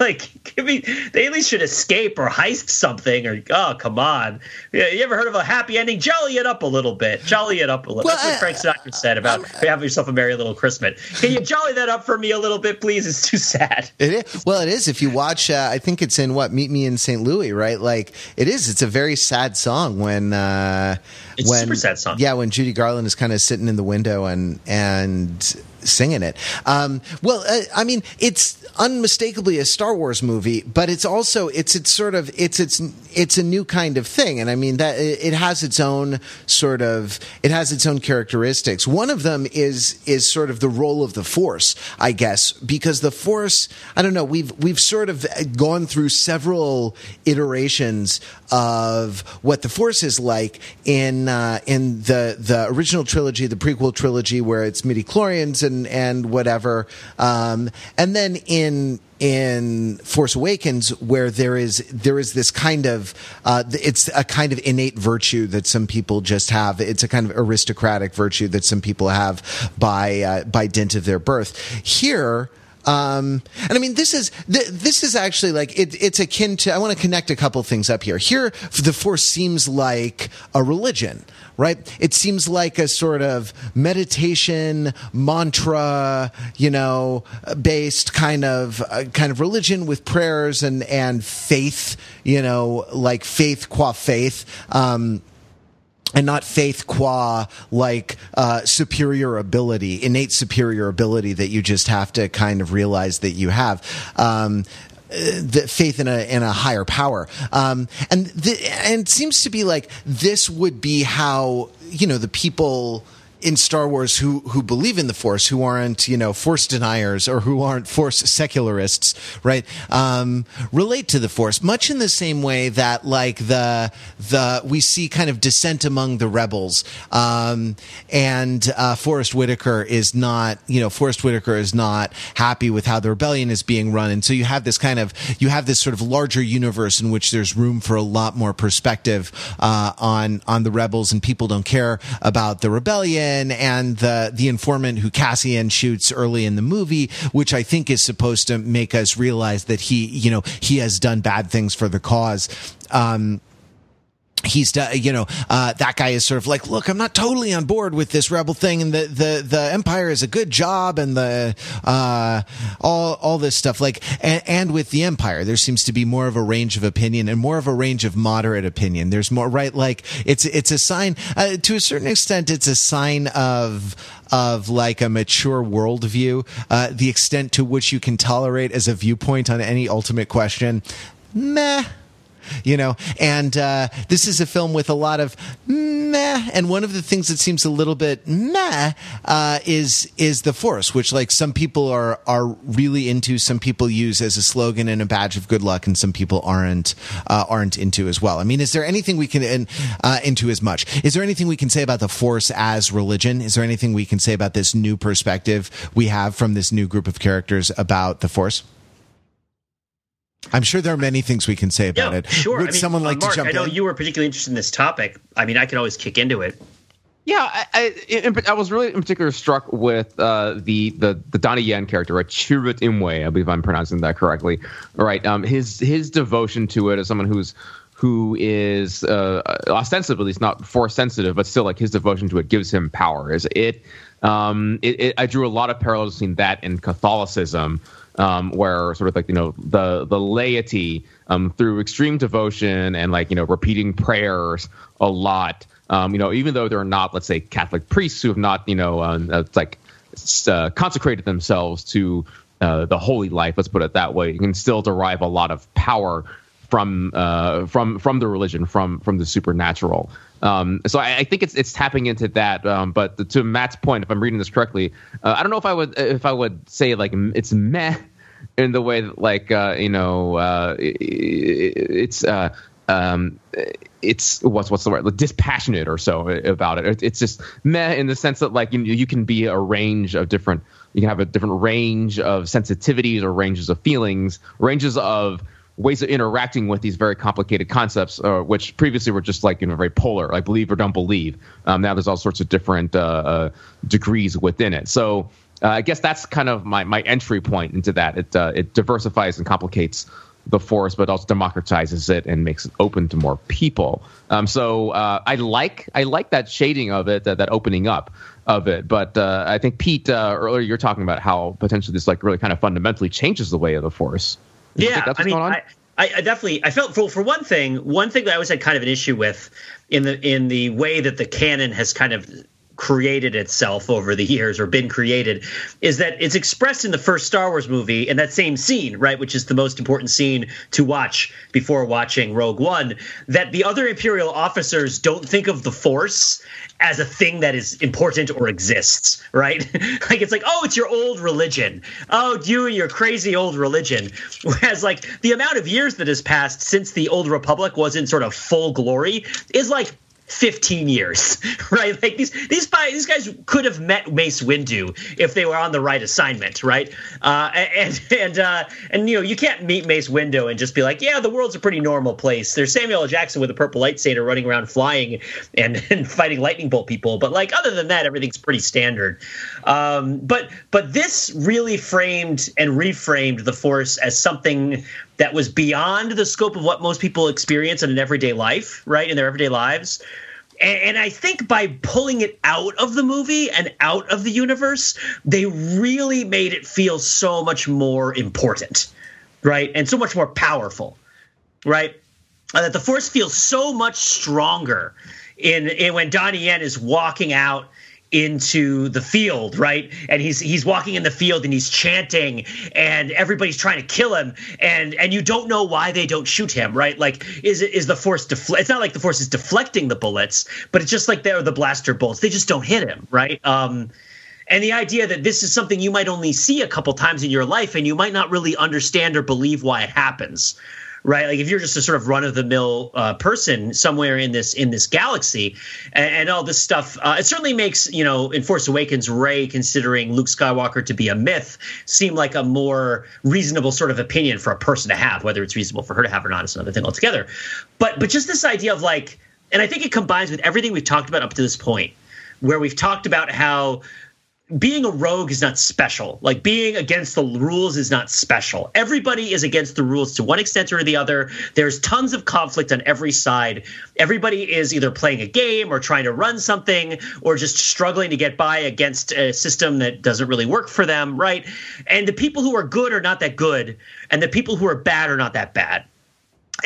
like, give me. They at least should escape or heist something. Or oh, come on. Yeah, You ever heard of a happy ending? Jolly it up a little bit. Jolly it up a little. Well, That's what Frank Sinatra said about having yourself a merry little Christmas. Can you jolly that up for me a little bit, please? It's too sad. It is. Well, it is. If you watch, uh, I think it's in what Meet Me in St. Louis, right? Like it is. It's a very sad song when uh, It's a when super sad song. Yeah, when Judy Garland is kind of sitting in the window and and singing it. Um, well, uh, I mean, it's unmistakably a Star Wars movie, but it's also it's it's sort of it's it's it's a new kind of thing, and I mean that it has its own sort of it has its own characteristics. One of them is is sort of the role of the Force, I guess, because the Force. I don't know. We've we've sort of gone through several iterations of what the Force is like in uh, in the the original trilogy, the prequel trilogy, where it's midi chlorians and and whatever, um, and then in in Force Awakens, where there is there is this kind of uh, it's a kind of innate virtue that some people just have. It's a kind of aristocratic virtue that some people have by uh, by dint of their birth. Here. Um, and I mean, this is th- this is actually like it, it's akin to. I want to connect a couple things up here. Here, the force seems like a religion, right? It seems like a sort of meditation mantra, you know, based kind of uh, kind of religion with prayers and and faith, you know, like faith qua faith. Um, and not faith qua like uh, superior ability, innate superior ability that you just have to kind of realize that you have. Um, uh, the faith in a in a higher power, um, and the, and it seems to be like this would be how you know the people in Star Wars who who believe in the Force, who aren't you know Force deniers or who aren't Force secularists, right? Um, relate to the Force much in the same way that like the the we see kind of dissent among the rebels, um, and uh, Forrest Whitaker is not you know Forrest Whitaker is not happy with how the rebellion is being run, and so you have this kind of you have this sort of larger universe in which there's room for a lot more perspective uh, on on the rebels, and people don't care about the rebellion and the the informant who Cassian shoots early in the movie, which I think is supposed to make us realize that he you know he has done bad things for the cause. Um, he's you know uh, that guy is sort of like look i'm not totally on board with this rebel thing and the the, the empire is a good job and the uh, all all this stuff like and, and with the empire there seems to be more of a range of opinion and more of a range of moderate opinion. There's more right like it's it's a sign uh, to a certain extent it's a sign of of like a mature worldview uh, the extent to which you can tolerate as a viewpoint on any ultimate question. Meh you know. And uh, this is a film with a lot of meh. And one of the things that seems a little bit meh uh, is is the force, which like some people are are really into, some people use as a slogan and a badge of good luck, and some people aren't uh, aren't into as well. I mean, is there anything we can uh, into as much? Is there anything we can say about the force as religion? Is there anything we can say about this new perspective we have from this new group of characters about the force? I'm sure there are many things we can say about yeah, it. Sure. Would I mean, someone like Mark, to jump in? I know in? you were particularly interested in this topic. I mean, I could always kick into it. Yeah, I, I, I was really in particular struck with uh, the the the Donnie Yen character, right? Chirrut Imwe, I believe I'm pronouncing that correctly. Right, um, his his devotion to it as someone who's who is uh, ostensibly at least not force sensitive, but still like his devotion to it gives him power. Is it, um, it, it? I drew a lot of parallels between that and Catholicism. Um, where sort of like you know the the laity um, through extreme devotion and like you know repeating prayers a lot um, you know, even though they're not, let's say, Catholic priests who have not, you know, uh, like uh, consecrated themselves to uh, the holy life, let's put it that way, you can still derive a lot of power from uh, from from the religion, from from the supernatural. Um, so I, I, think it's it's tapping into that. Um, but to Matt's point, if I'm reading this correctly, uh, I don't know if I would if I would say like it's meh in the way that like uh, you know it, it's um, it's what's what's the word like dispassionate or so about it. It's just meh in the sense that like you you can be a range of different you can have a different range of sensitivities or ranges of feelings, ranges of ways of interacting with these very complicated concepts, uh, which previously were just like you know very polar, like believe or don't believe. Um, now there's all sorts of different uh, uh, degrees within it. So uh, I guess that's kind of my my entry point into that. It uh, it diversifies and complicates the force, but also democratizes it and makes it open to more people. Um, so uh, I like I like that shading of it, that, that opening up of it. But uh, I think Pete uh, earlier you're talking about how potentially this like really kind of fundamentally changes the way of the force. yeah, I mean, I, I, definitely I felt for for one thing, one thing that I always had kind of an issue with in the in the way that the canon has kind of created itself over the years or been created is that it's expressed in the first Star Wars movie in that same scene, right, which is the most important scene to watch before watching Rogue One, that the other Imperial officers don't think of the Force as a thing that is important or exists, right? like it's like, oh, it's your old religion. Oh, you and your crazy old religion. Whereas like the amount of years that has passed since the old republic was in sort of full glory is like 15 years, right? Like these these these guys could have met Mace Windu if they were on the right assignment, right? Uh, and and uh, and you know you can't meet Mace Windu and just be like, yeah, the world's a pretty normal place. There's Samuel L. Jackson with a purple lightsaber running around flying and, and fighting lightning bolt people, but like other than that, everything's pretty standard. Um, but but this really framed and reframed the Force as something that was beyond the scope of what most people experience in an everyday life, right? In their everyday lives. And, I think by pulling it out of the movie and out of the universe, they really made it feel so much more important, right? And so much more powerful, right? That the Force feels so much stronger in, in when Donnie Yen is walking out into the field, right? And he's he's walking in the field and he's chanting and everybody's trying to kill him and and you don't know why they don't shoot him, right? Like is is the force it's not like the force is deflecting the bullets, but it's just like they're the blaster bolts. They just don't hit him, right? Um and the idea that this is something you might only see a couple times in your life and you might not really understand or believe why it happens right? Like if you're just a sort of run of the mill uh, person somewhere in this in this galaxy, and, and all this stuff, uh, it certainly makes you know in Force Awakens Rey considering Luke Skywalker to be a myth seem like a more reasonable sort of opinion for a person to have. Whether it's reasonable for her to have or not is another thing altogether. But but just this idea of like, and I think it combines with everything we've talked about up to this point, where we've talked about how being a rogue is not special. Like being against the rules is not special. Everybody is against the rules to one extent or the other. There's tons of conflict on every side. Everybody is either playing a game or trying to run something or just struggling to get by against a system that doesn't really work for them, right? And the people who are good are not that good, and the people who are bad are not that bad.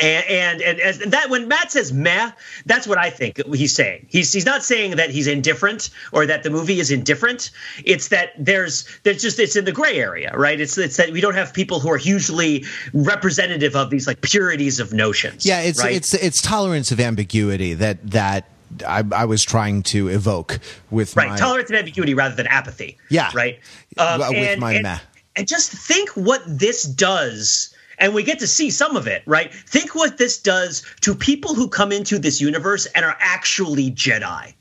And, and and and that when Matt says meh, that's what I think he's saying. He's he's not saying that he's indifferent or that the movie is indifferent. It's that there's there's just it's in the gray area, right? It's it's that we don't have people who are hugely representative of these like purities of notions. Yeah, it's right? it's it's tolerance of ambiguity that that I, I was trying to evoke with right my tolerance of ambiguity rather than apathy. Yeah. right. Um, with and, my and, meh. and just think what this does. And we get to see some of it, right? Think what this does to people who come into this universe and are actually Jedi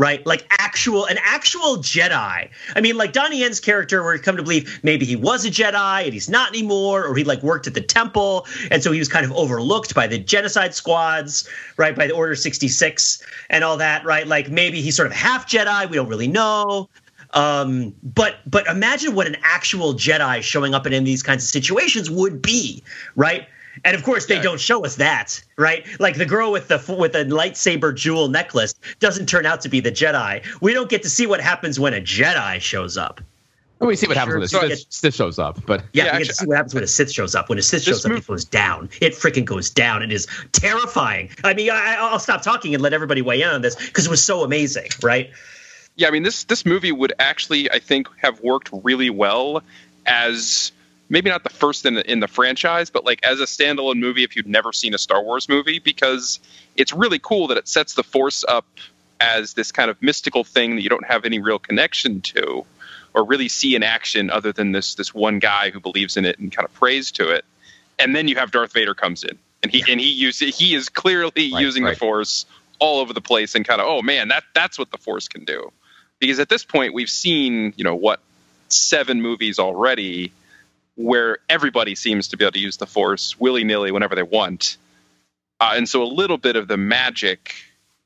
right? Like actual, an actual Jedi. I mean, like Donnie Yen's character, where you come to believe maybe he was a Jedi and he's not anymore, or he like worked at the temple, and so he was kind of overlooked by the genocide squads, right? By the Order 66 and all that, right? Like maybe he's sort of half Jedi. We don't really know. Um, but but imagine what an actual Jedi showing up in, in these kinds of situations would be, right? And of course, they Yeah. don't show us that, right? Like the girl with the with the lightsaber jewel necklace doesn't turn out to be the Jedi. We don't get to see what happens when a Jedi shows up. And we see what happens when a Sure, Sith, Sith shows up, but Yeah, Yeah, we get to see what happens when a Sith shows up. When a Sith shows up, mov- it goes down. It freaking goes down. It is terrifying. I mean, I, I'll stop talking and let everybody weigh in on this because it was so amazing, right? Yeah, I mean this this movie would actually I think have worked really well as maybe not the first in the, in the franchise, but like as a standalone movie if you'd never seen a Star Wars movie because it's really cool that it sets the Force up as this kind of mystical thing that you don't have any real connection to or really see in action other than this this one guy who believes in it and kind of prays to it. And then you have Darth Vader comes in and he and he uses he is clearly Right, using right. the Force all over the place and kind of oh man that that's what the Force can do because at this point we've seen you know what seven movies already where everybody seems to be able to use the force willy-nilly whenever they want uh, and so a little bit of the magic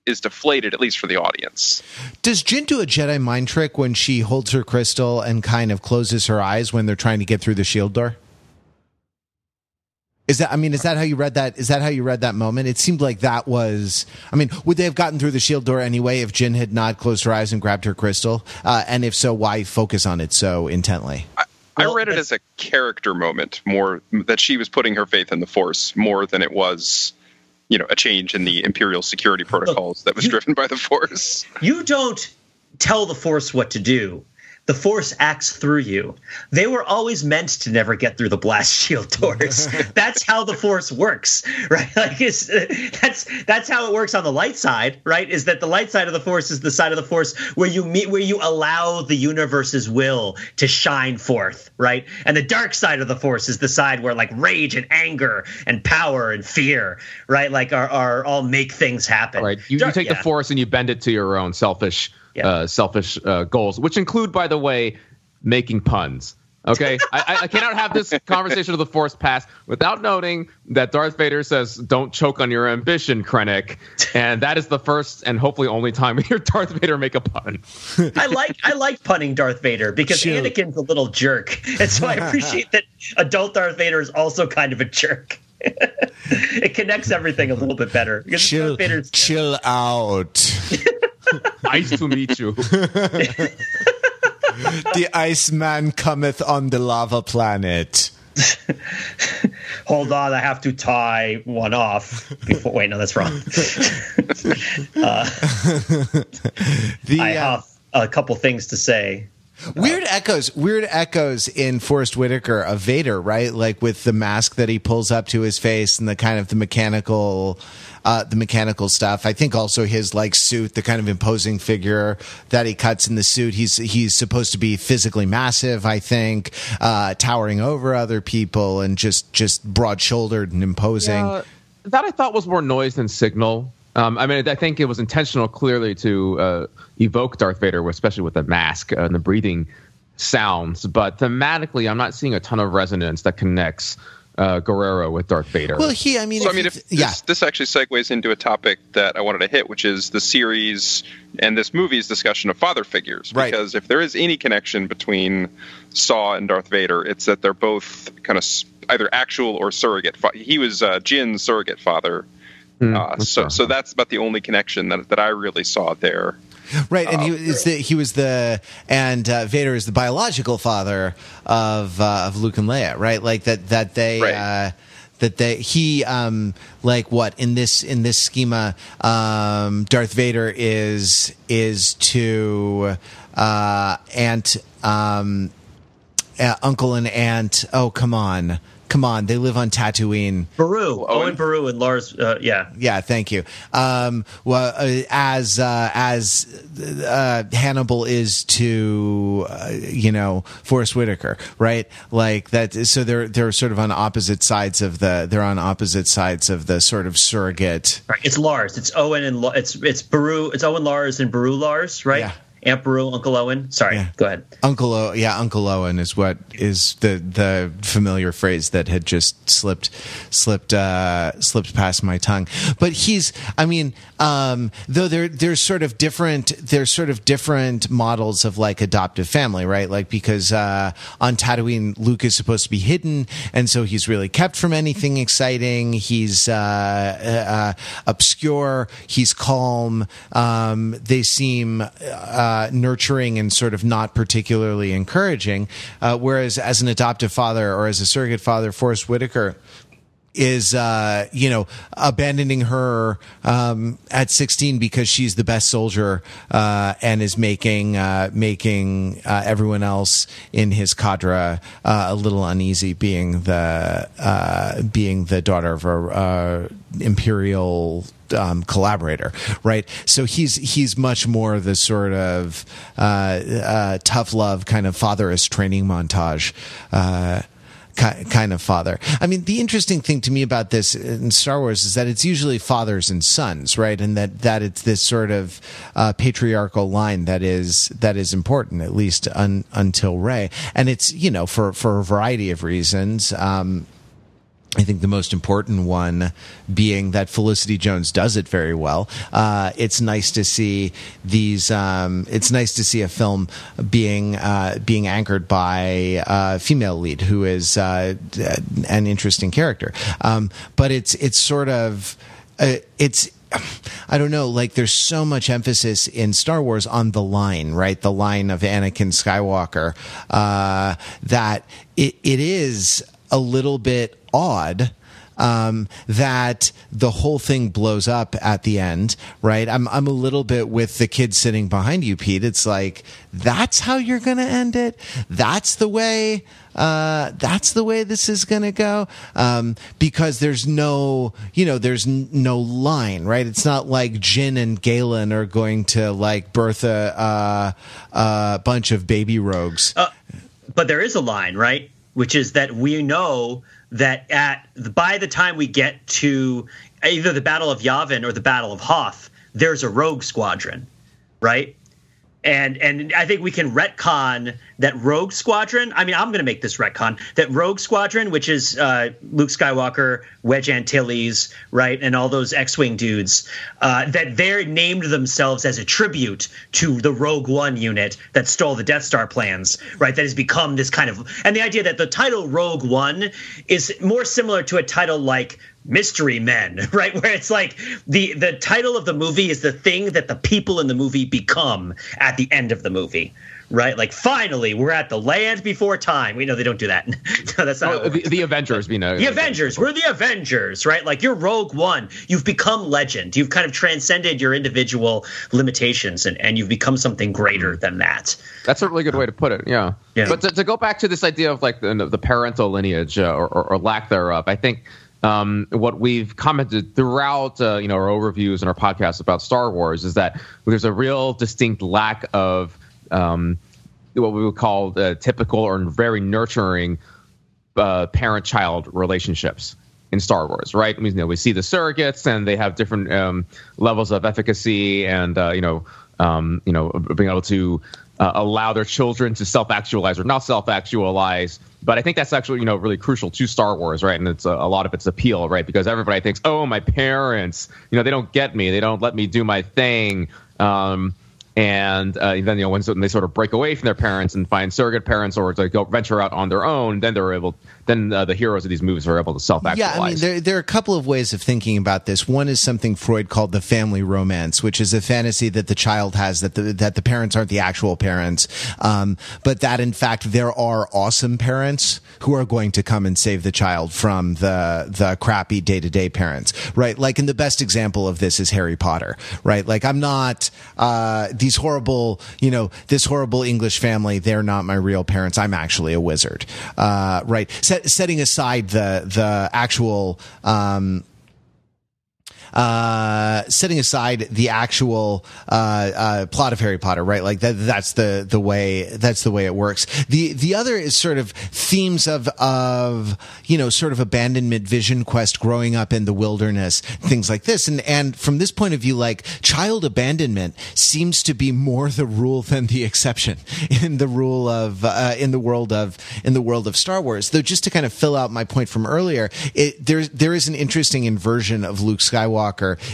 is deflated at least for the audience Does Jyn do a Jedi mind trick when she holds her crystal and kind of closes her eyes when they're trying to get through the shield door? Is that I mean, is that how you read that? Is that how you read that moment? It seemed like that was. I mean, would they have gotten through the shield door anyway if Jyn had not closed her eyes and grabbed her crystal? Uh, and if so, why focus on it so intently? i Well, read it as a character moment more that she was putting her faith in the force more than it was you know a change in the imperial security protocols that was you- driven by the force You don't tell the Force what to do. The Force acts through you. They were always meant to never get through the blast shield doors. that's how the Force works, right? Like it's, that's that's how it works on the light side, right? Is that the light side of the Force is the side of the Force where you meet, where you allow the universe's will to shine forth, right? And the dark side of the Force is the side where like rage and anger and power and fear, right? Like are, are all make things happen. right, you, you Dark- take the. Force and you bend it to your own selfish, Yeah. uh, selfish uh, goals, which include, by the way, making puns. Okay, I, I- cannot have this conversation of the Force pass without noting that Darth Vader says, "Don't choke on your ambition, Krennic," and that is the first and hopefully only time we hear Darth Vader make a pun. I like I like punning Darth Vader because Shoot. Anakin's a little jerk, and so I appreciate that adult Darth Vader is also kind of a jerk. it connects everything a little bit better Chill, chill out. nice to meet you. the Iceman cometh on the lava planet. hold on. I have to tie one off. Before, wait, no, that's wrong. The I uh, have a couple things to say. Weird echoes, weird echoes in Forrest Whitaker of Vader, right? Like with the mask that he pulls up to his face and the kind of the mechanical, uh, the mechanical stuff. I think also his like suit, the kind of imposing figure that he cuts in the suit. He's he's supposed to be physically massive. I think, uh, towering over other people and just just broad shouldered and imposing. Uh, that I thought was more noise than signal. Um, I mean, I think it was intentional, clearly, to uh, evoke Darth Vader, especially with the mask and the breathing sounds. But thematically, I'm not seeing a ton of resonance that connects uh, Gerrera with Darth Vader. well, he, I mean, So I if mean, if this, yeah, this actually segues into a topic that I wanted to hit, which is the series and this movie's discussion of father figures. Right. Because if there is any connection between Saw and Darth Vader, it's that they're both kind of either actual or surrogate. Fa- he was uh, Jyn's surrogate father. Hmm, Uh, so, so that's about the only connection that, that I really saw there. Right, and he Uh, is the he was the and uh, Vader is the biological father of uh, of Luke and Leia, right? Like that that they Right. uh, that they he um like what in this in this schema um Darth Vader is is to uh aunt um uh, uncle and aunt oh come on come on they live on Tatooine Beru, Owen? Owen Beru, and Lars. Uh, yeah, yeah thank you um well uh, as uh as uh hannibal is to uh, you know forrest whitaker right like that so they're they're sort of on opposite sides of the they're on opposite sides of the sort of surrogate right. It's Lars. It's Owen and La- it's it's Beru. It's Owen Lars and Beru Lars, right? Yeah. Beru, Uncle Owen. Sorry, Yeah. go ahead. Uncle o- yeah, Uncle Owen is what is the the familiar phrase that had just slipped slipped uh, slipped past my tongue. But he's, I mean, um, though there there's sort of different there's sort of different models of like adoptive family, right? Like because uh, on Tatooine, Luke is supposed to be hidden, and so he's really kept from anything exciting. He's uh, uh, obscure. He's calm. Um, they seem uh, nurturing and sort of not particularly encouraging. Uh, whereas as an adoptive father or as a surrogate father, Forrest Whitaker is uh you know abandoning her um at 16 because she's the best soldier uh and is making uh making uh, everyone else in his cadre uh, a little uneasy being the uh being the daughter of a uh imperial um, collaborator, right? So he's he's much more the sort of uh, uh, tough love kind of fatherist training montage. Uh, kind of father. I mean, the interesting thing to me about this in Star Wars is that it's usually fathers and sons, right? And that, that it's this sort of uh, patriarchal line that is that is important, at least un, until Rey. And it's you know for for a variety of reasons. Um, I think the most important one being that Felicity Jones does it very well. Uh, it's nice to see these. Um, it's nice to see a film being uh, being anchored by a female lead who is uh, an interesting character. Um, but it's it's sort of uh, it's. I don't know. Like, there's so much emphasis in Star Wars on the line, right? The line of Anakin Skywalker uh, that it, it is a little bit odd um, that the whole thing blows up at the end, right? I'm I'm a little bit with the kid sitting behind you, Pete. It's like that's how you're going to end it. That's the way. Uh, that's the way this is going to go um, because there's no, you know, there's n- no line, right? It's not like Jyn and Galen are going to like birth a, uh, a bunch of baby rogues. Uh, but there is a line, right? Which is that we know that at by the time we get to either the Battle of Yavin or the Battle of Hoth, there's a rogue squadron, right? And and I think we can retcon that Rogue Squadron. I mean, I'm going to make this retcon that Rogue Squadron, which is uh, Luke Skywalker, Wedge Antilles, right, and all those X-wing dudes, uh, that they're named themselves as a tribute to the Rogue One unit that stole the Death Star plans, right? That has become this kind of, and the idea that the title Rogue One is more similar to a title like mystery men right where it's like the the title of the movie is the thing that the people in the movie become at the end of the movie right like finally we're at the land before time we know they don't do that no, that's not Oh, the, the Avengers, you know. The Avengers. We're the Avengers, right? Like you're Rogue One. You've become legend. You've kind of transcended your individual limitations and, and you've become something greater than that. That's a really good way to put it. Yeah. Yeah. But to, to go back to this idea of like the, the parental lineage uh, or, or, or lack thereof, I think um, what we've commented throughout, uh, you know, our overviews and our podcasts about Star Wars is that there's a real distinct lack of um, what we would call uh, typical or very nurturing uh, parent-child relationships in Star Wars, right? I mean, you know, we see the surrogates, and they have different um, levels of efficacy, and uh, you know, um, you know, being able to uh, allow their children to self-actualize or not self-actualize. But I think that's actually, you know, really crucial to Star Wars, right? And it's a, a lot of its appeal, right? Because everybody thinks, oh, my parents, you know, they don't get me, they don't let me do my thing. Um, and uh, then you know when, they sort of break away from their parents and find surrogate parents or to go venture out on their own, then they're able. Then uh, the heroes of these movies are able to self-actualize. Yeah, I mean, there, there are a couple of ways of thinking about this. One is something Freud called the family romance, which is a fantasy that the child has that the that the parents aren't the actual parents, um, but that in fact there are awesome parents who are going to come and save the child from the the crappy day to day parents, right? Like, and the best example of this is Harry Potter, right? Like, I'm not uh, these horrible, you know, this horrible English family. They're not my real parents. I'm actually a wizard, uh, right? Set, setting aside the the actual. Um, uh, setting aside the actual uh, uh, plot of Harry Potter, right? Like that, that's the the way that's the way it works. The the other is sort of themes of of you know sort of abandonment, vision quest, growing up in the wilderness, things like this. And and from this point of view, like child abandonment seems to be more the rule than the exception in the rule of uh, in the world of in the world of Star Wars. Though, just to kind of fill out my point from earlier, it, there there is an interesting inversion of Luke Skywalker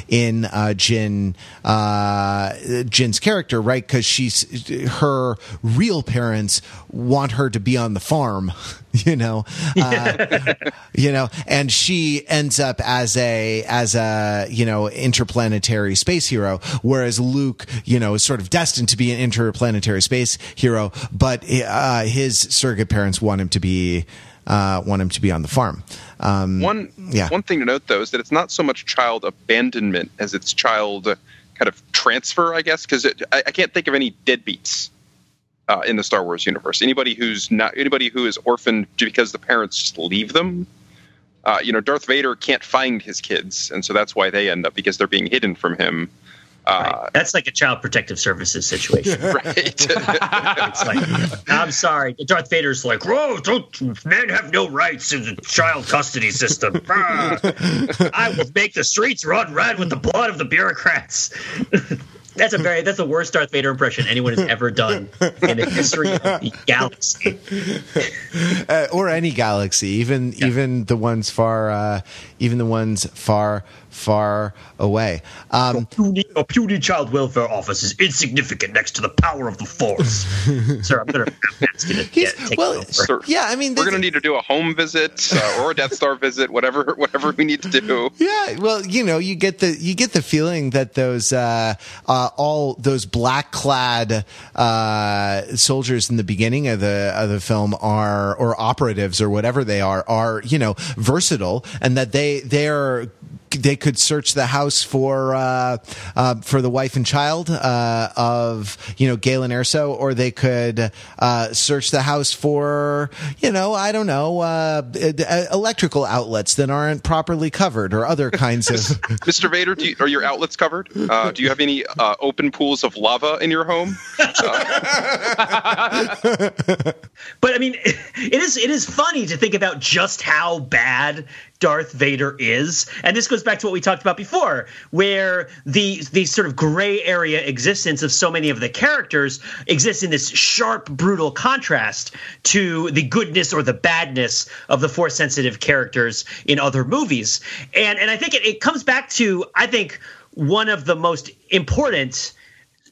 in uh, Jyn uh, Jyn's character, right? Because she's her real parents want her to be on the farm, you know, uh, you know, and she ends up as a as a you know interplanetary space hero, whereas Luke, you know, is sort of destined to be an interplanetary space hero, but uh, his surrogate parents want him to be uh, want him to be on the farm. Um, one yeah. one thing to note though is that it's not so much child abandonment as it's child kind of transfer, I guess, because I, I can't think of any deadbeats uh, in the Star Wars universe. Anybody who's not anybody who is orphaned because the parents just leave them. Uh, you know, Darth Vader can't find his kids, and so that's why they end up because they're being hidden from him. Uh, Right. That's like a child protective services situation. right. It's like, I'm sorry. Darth Vader's like, whoa, don't, men have no rights in the child custody system. Ah, I will make the streets run red with the blood of the bureaucrats. That's a very that's the worst Darth Vader impression anyone has ever done in the history of the galaxy. uh, or any galaxy, even even the ones far, uh, even the ones far far away. Um, puny, a puny child welfare office is insignificant next to the power of the Force. Sir, I'm gonna Matt's gonna get, take well, over. Sir, yeah, I mean, We're going to need to do a home visit uh, or a Death Star visit, whatever whatever we need to do. Yeah, well, you know, you get the you get the feeling that those uh, uh, all those black clad uh, soldiers in the beginning of the of the film are or operatives or whatever they are are you know versatile and that they they are they could search the house for uh, uh, for the wife and child uh, of you know Galen Erso, or they could uh, search the house for you know I don't know uh, uh, electrical outlets that aren't properly covered, or other kinds of. Mr. Vader, do you, are your outlets covered? Uh, do you have any uh, open pools of lava in your home? But I mean, it is it is funny to think about just how bad Darth Vader is, and this goes back to what we talked about before, where the the sort of gray area existence of so many of the characters exists in this sharp, brutal contrast to the goodness or the badness of the force sensitive characters in other movies, and and I think it, it comes back to I think one of the most important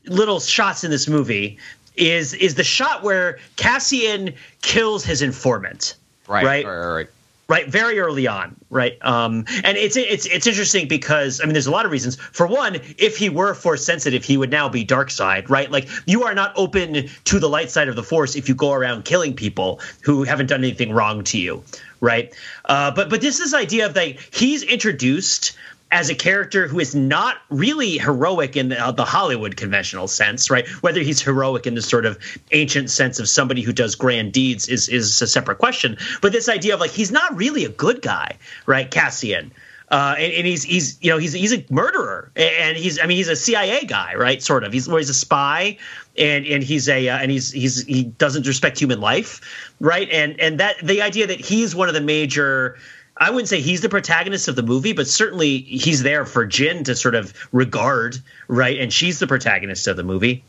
little shots in this movie is is the shot where Cassian kills his informant. right, Right. right, right, right. Very early on, right, um, and it's it's it's interesting because I mean, there's a lot of reasons. For one, if he were force sensitive, he would now be dark side, right? Like you are not open to the light side of the force if you go around killing people who haven't done anything wrong to you, right? Uh, but but this is idea of like he's introduced as a character who is not really heroic in the, the Hollywood conventional sense, right? Whether he's heroic in the sort of ancient sense of somebody who does grand deeds is is a separate question. But this idea of like he's not really a good guy, right? Cassian. Uh, and, and he's he's you know he's he's a murderer and he's I mean he's a CIA guy right sort of he's he's a spy and and he's a uh, and he's he's he doesn't respect human life right and and that the idea that he's one of the major I wouldn't say he's the protagonist of the movie, but certainly he's there for Jyn to sort of regard, right? And she's the protagonist of the movie.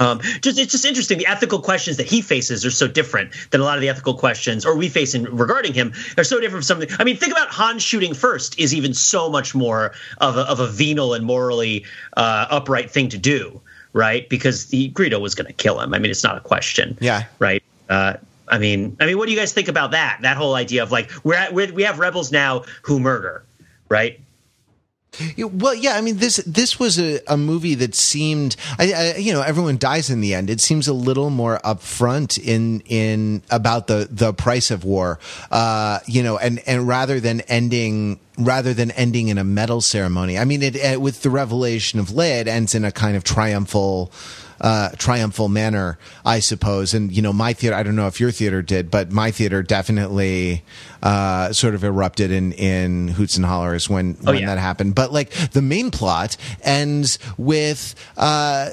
Um, just it's just interesting. The ethical questions that he faces are so different than a lot of the ethical questions, or we face in regarding him, are so different from something. I mean, think about Han shooting first is even so much more of a, of a venal and morally uh, upright thing to do, right? Because the Greedo was going to kill him. I mean, it's not a question. Yeah. Right. Uh, I mean, I mean, what do you guys think about that? That whole idea of like we're at, we're, we have rebels now who murder, right? Well, yeah, I mean this this was a, a movie that seemed, I, I, you know, everyone dies in the end. It seems a little more upfront in in about the the price of war, uh, you know, and and rather than ending rather than ending in a medal ceremony. I mean, it, it with the revelation of Leia, it ends in a kind of triumphal uh, triumphal manner, I suppose. And you know, my theater. I don't know if your theater did, but my theater definitely uh, sort of erupted in in hoots and hollers when Oh, when yeah. that happened. But like the main plot ends with uh,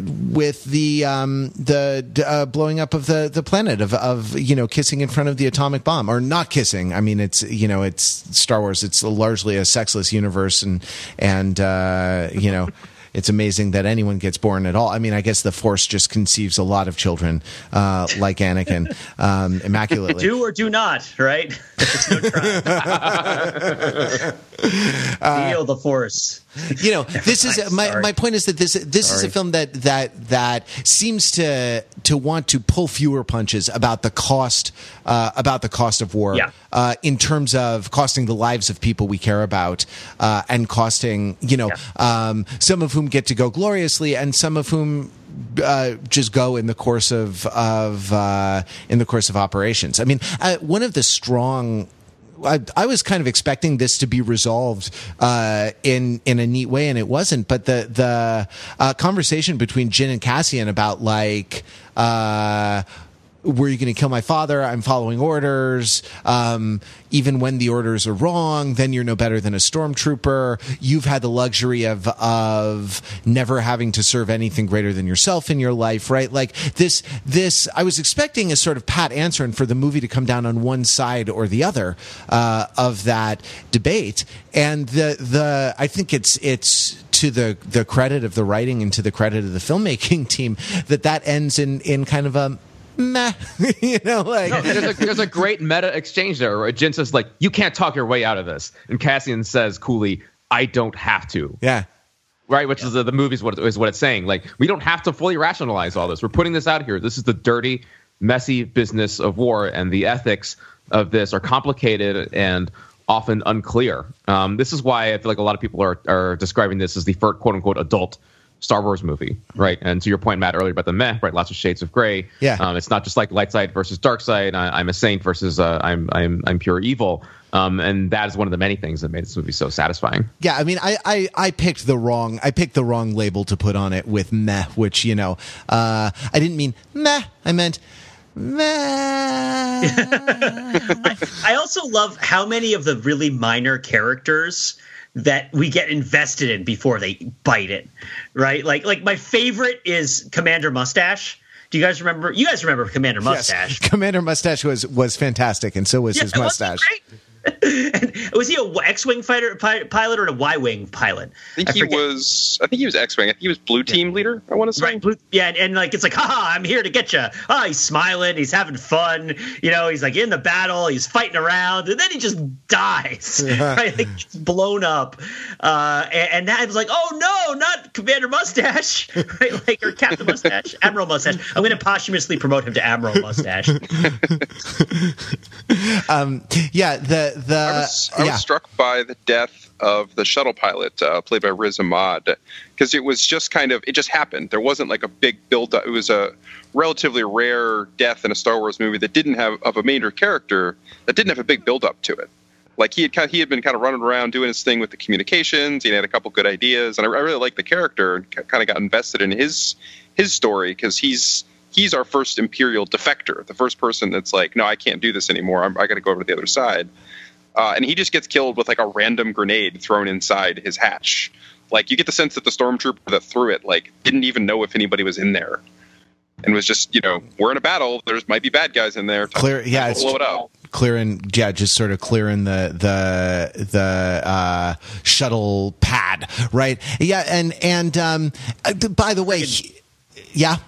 with the um, the uh, blowing up of the the planet of of you know kissing in front of the atomic bomb or not kissing. I mean, it's you know it's Star Wars. It's largely a sexless universe, and and uh, you know. It's amazing that anyone gets born at all. I mean, I guess the Force just conceives a lot of children, uh, like Anakin, um, immaculately. Do or do not, right? There's no. Feel the force. You know this is my, Sorry. my point is that this this is a film that that that seems to to want to pull fewer punches about the cost uh, about the cost of war Yeah. uh, in terms of costing the lives of people we care about uh, and costing you know um, some of whom get to go gloriously and some of whom uh, just go in the course of of uh, in the course of operations. I mean, uh, one of the strong I, I was kind of expecting this to be resolved uh, in in a neat way, and it wasn't. But the the uh, conversation between Jyn and Cassian about like. Uh, were you going to kill my father? I'm following orders. Um, even when the orders are wrong, then you're no better than a stormtrooper. You've had the luxury of of never having to serve anything greater than yourself in your life, right? Like this, this. I was expecting a sort of pat answer, and for the movie to come down on one side or the other uh, of that debate. And the the I think it's it's to the the credit of the writing and to the credit of the filmmaking team that that ends in in kind of a meh, you know, like. There's a, there's a great meta exchange there where Jyn says like you can't talk your way out of this. And Cassian says coolly I don't have to. Yeah. right which is the, the movie's what is what it's saying. Like we don't have to fully rationalize all this. We're putting this out here. This is the dirty messy business of war and the ethics of this are complicated and often unclear. Um, this is why I feel like a lot of people are, are describing this as the first quote unquote adult Star Wars movie, right? And to your point, Matt, earlier about the meh, right? Lots of shades of gray. Yeah. Um, it's not just like light side versus dark side. I, I'm a saint versus uh, I'm I'm I'm pure evil. Um, and that is one of the many things that made this movie so satisfying. Yeah, I mean, I, I, I picked the wrong I picked the wrong label to put on it with meh, which you know, uh, I didn't mean meh. I meant meh. I also love how many of the really minor characters that we get invested in before they bite it, right? Like, like my favorite is Commander Mustache. Do you guys remember? You guys remember Commander Mustache? Yes. Commander Mustache was was fantastic, and so was Yeah, his mustache. And was he a X-wing fighter pi- pilot or a Y-wing pilot? I think he was. I think he was X-wing. I think he was blue team leader. I want to say. Right, blue, yeah, and, and like it's like, haha, I'm here to get you. Oh, he's smiling, he's having fun, you know, he's like in the battle, he's fighting around, and then he just dies, right? Like gets blown up, uh, and, and that was like, oh no, not Commander Mustache, right? Like or Captain Mustache, Admiral Mustache. I'm going to posthumously promote him to Admiral Mustache. Yeah, the the I was, I yeah. was struck by the death of the shuttle pilot uh, played by Riz Ahmed because it was just kind of it just happened. There wasn't like a big build up. It was a relatively rare death in a Star Wars movie that didn't have of a major character that didn't have a big build up to it. Like he had kind he had been kind of running around doing his thing with the communications. He had a couple good ideas, and I, I really liked the character and kind of got invested in his his story because he's he's our first Imperial defector, the first person that's like, no, I can't do this anymore. I'm, I got to go over to the other side. Uh, and he just gets killed with like a random grenade thrown inside his hatch. Like you get the sense that the stormtrooper that threw it like didn't even know if anybody was in there, and was just you know we're in a battle. There's might be bad guys in there. Clear- yeah, it's- blow it up. clearing yeah just sort of clearing the the the uh shuttle pad right yeah and and um uh, by the way he- yeah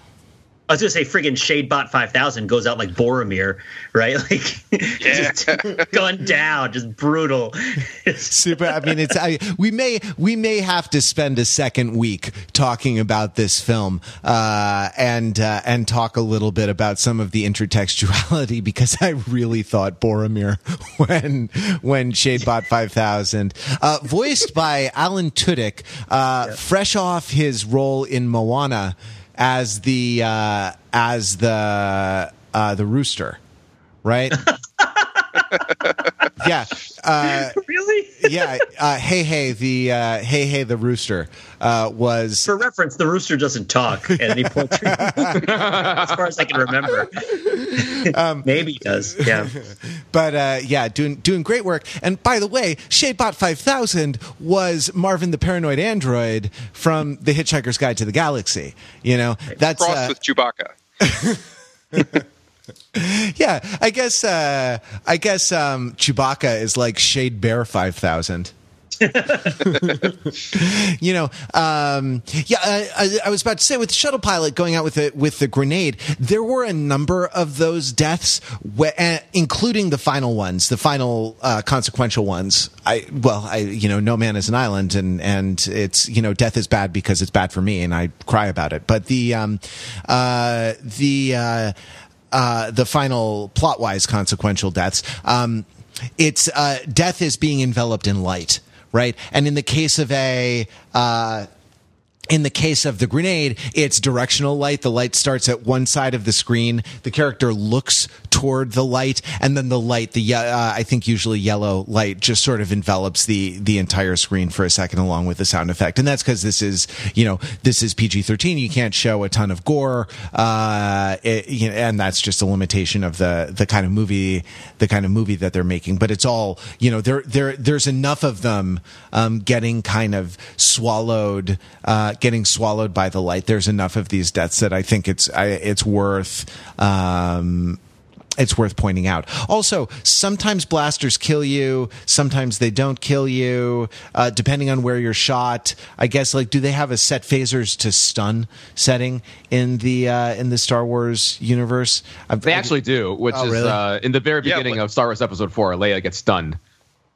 I was gonna say friggin' Shadebot five thousand goes out like Boromir, right? Like Yeah. just gun down, just brutal. super i mean it's I, we may we may have to spend a second week talking about this film uh and uh, and talk a little bit about some of the intertextuality because i really thought boromir when when shadebot 5000 uh voiced by alan tudyk uh fresh off his role in moana as the uh as the uh the rooster right yeah uh really? yeah, uh, hey hey the uh, hey hey the rooster uh, was For reference, the rooster doesn't talk at any point, as far as I can remember. Um, Maybe he does. Yeah. but uh, yeah doing doing great work. And by the way, Shadebot five thousand was Marvin the paranoid android from The Hitchhiker's Guide to the Galaxy. You know that's Crossed uh, with Chewbacca. yeah. I guess uh, I guess um, Chewbacca is like Shade Bear five thousand. you know, um, yeah. I, I, was about to say with the shuttle pilot going out with the with the grenade, there were a number of those deaths, uh, including the final ones, the final uh, consequential ones. I well, I you know, no man is an island, and and it's you know, death is bad because it's bad for me, and I cry about it. But the um, uh, the uh, uh, the final plot wise consequential deaths. Um, it's uh, death is being enveloped in light, right? And in the case of a uh, in the case of the grenade, it's directional light. The light starts at one side of the screen. The character looks toward the light, and then the light, the uh, I think usually yellow light, just sort of envelops the the entire screen for a second, along with the sound effect. And that's because this is you know this is PG thirteen. You can't show a ton of gore, uh, it, you know, and that's just a limitation of the the kind of movie the kind of movie that they're making. But it's all you know there there there's enough of them um, getting kind of swallowed. Uh, getting swallowed by the light. There's enough of these deaths that I think it's I, it's worth um, it's worth pointing out. Also, sometimes blasters kill you, sometimes they don't kill you, uh, depending on where you're shot. I guess like do they have a set phasers to stun setting in the uh, in the Star Wars universe? I've- They actually do, which Oh, is really? uh, in the very Yeah, beginning but- of Star Wars Episode Four. Leia gets stunned.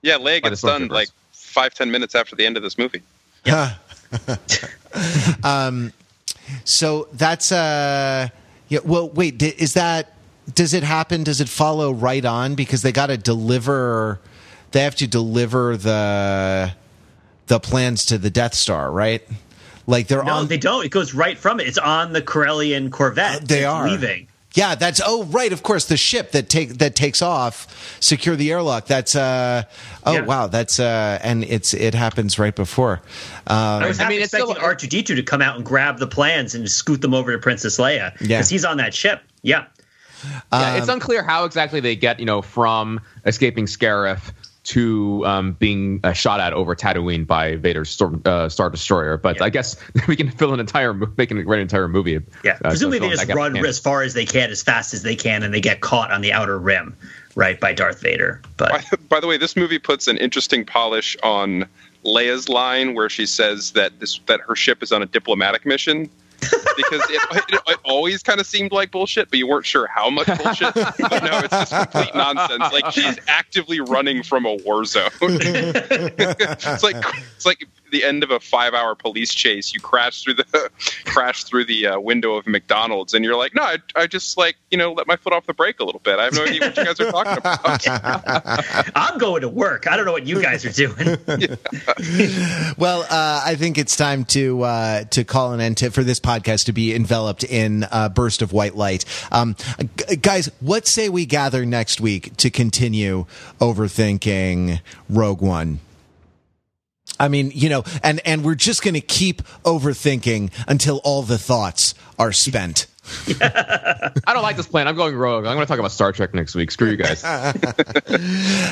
Yeah, Leia gets stunned Stormtroopers. like five ten minutes after the end of this movie. So that's uh yeah. Well, wait. Is that does it happen? Does it follow right on? Because they got to deliver. They have to deliver the the plans to the Death Star, right? Like they're No, on. they don't. It goes right from it. It's on the Corellian Corvette. Uh, they are leaving. Yeah, that's oh right, of course the ship that take that takes off, secure the airlock. That's uh oh Yeah. wow, that's uh and it's it happens right before. Um, I was I mean, it's expecting still- R two D two to come out and grab the plans and scoot them over to Princess Leia because Yeah. he's on that ship. Yeah, Yeah, Um, it's unclear how exactly they get, you know, from escaping Scarif to um, being uh, shot at over Tatooine by Vader's Storm, uh, Star Destroyer. But Yeah. I guess we can fill an entire, mo- make an an entire movie. yeah. uh, Presumably so they just run gap as far as they can, as fast as they can, and they get caught on the outer rim, right by Darth Vader. But By, by the way, this movie puts an interesting polish on Leia's line where she says that this that her ship is on a diplomatic mission. Because it, it, it always kind of seemed like bullshit, but you weren't sure how much bullshit. but no, it's just complete nonsense. Like she's actively running from a war zone. it's like it's like the end of a five-hour police chase. You crash through the crash through the uh, window of McDonald's, and you're like, no, I, I just like you know let my foot off the brake a little bit. I have no idea what you guys are talking about. I'm going to work. I don't know what you guys are doing. Well, uh, I think it's time to uh, to call an end to, for this podcast to be enveloped in a burst of white light. Um, g- guys, what say we gather next week to continue overthinking Rogue One? I mean, you know, and and we're just going to keep overthinking until all the thoughts are spent. I don't like this plan. I'm going rogue. I'm going to talk about Star Trek next week. Screw you guys.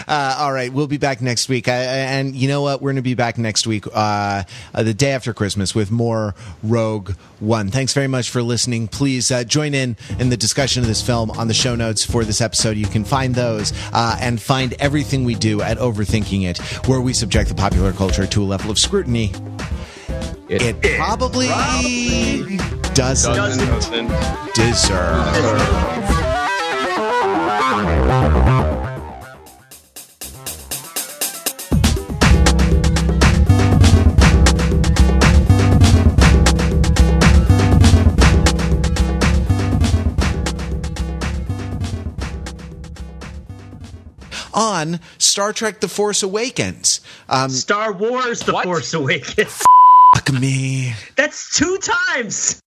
Uh, all right, we'll be back next week, uh, and you know what? We're going to be back next week, uh, uh, the day after Christmas, with more Rogue One. Thanks very much for listening. Please uh, join in in the discussion of this film on the show notes for this episode. You can find those uh, and find everything we do at Overthinking It, where we subject the popular culture to a level of scrutiny. It- It probably doesn't, Doesn't. Doesn't deserve. On Star Trek The Force Awakens. Um, Star Wars: The What? Force Awakens. fuck me. That's two times.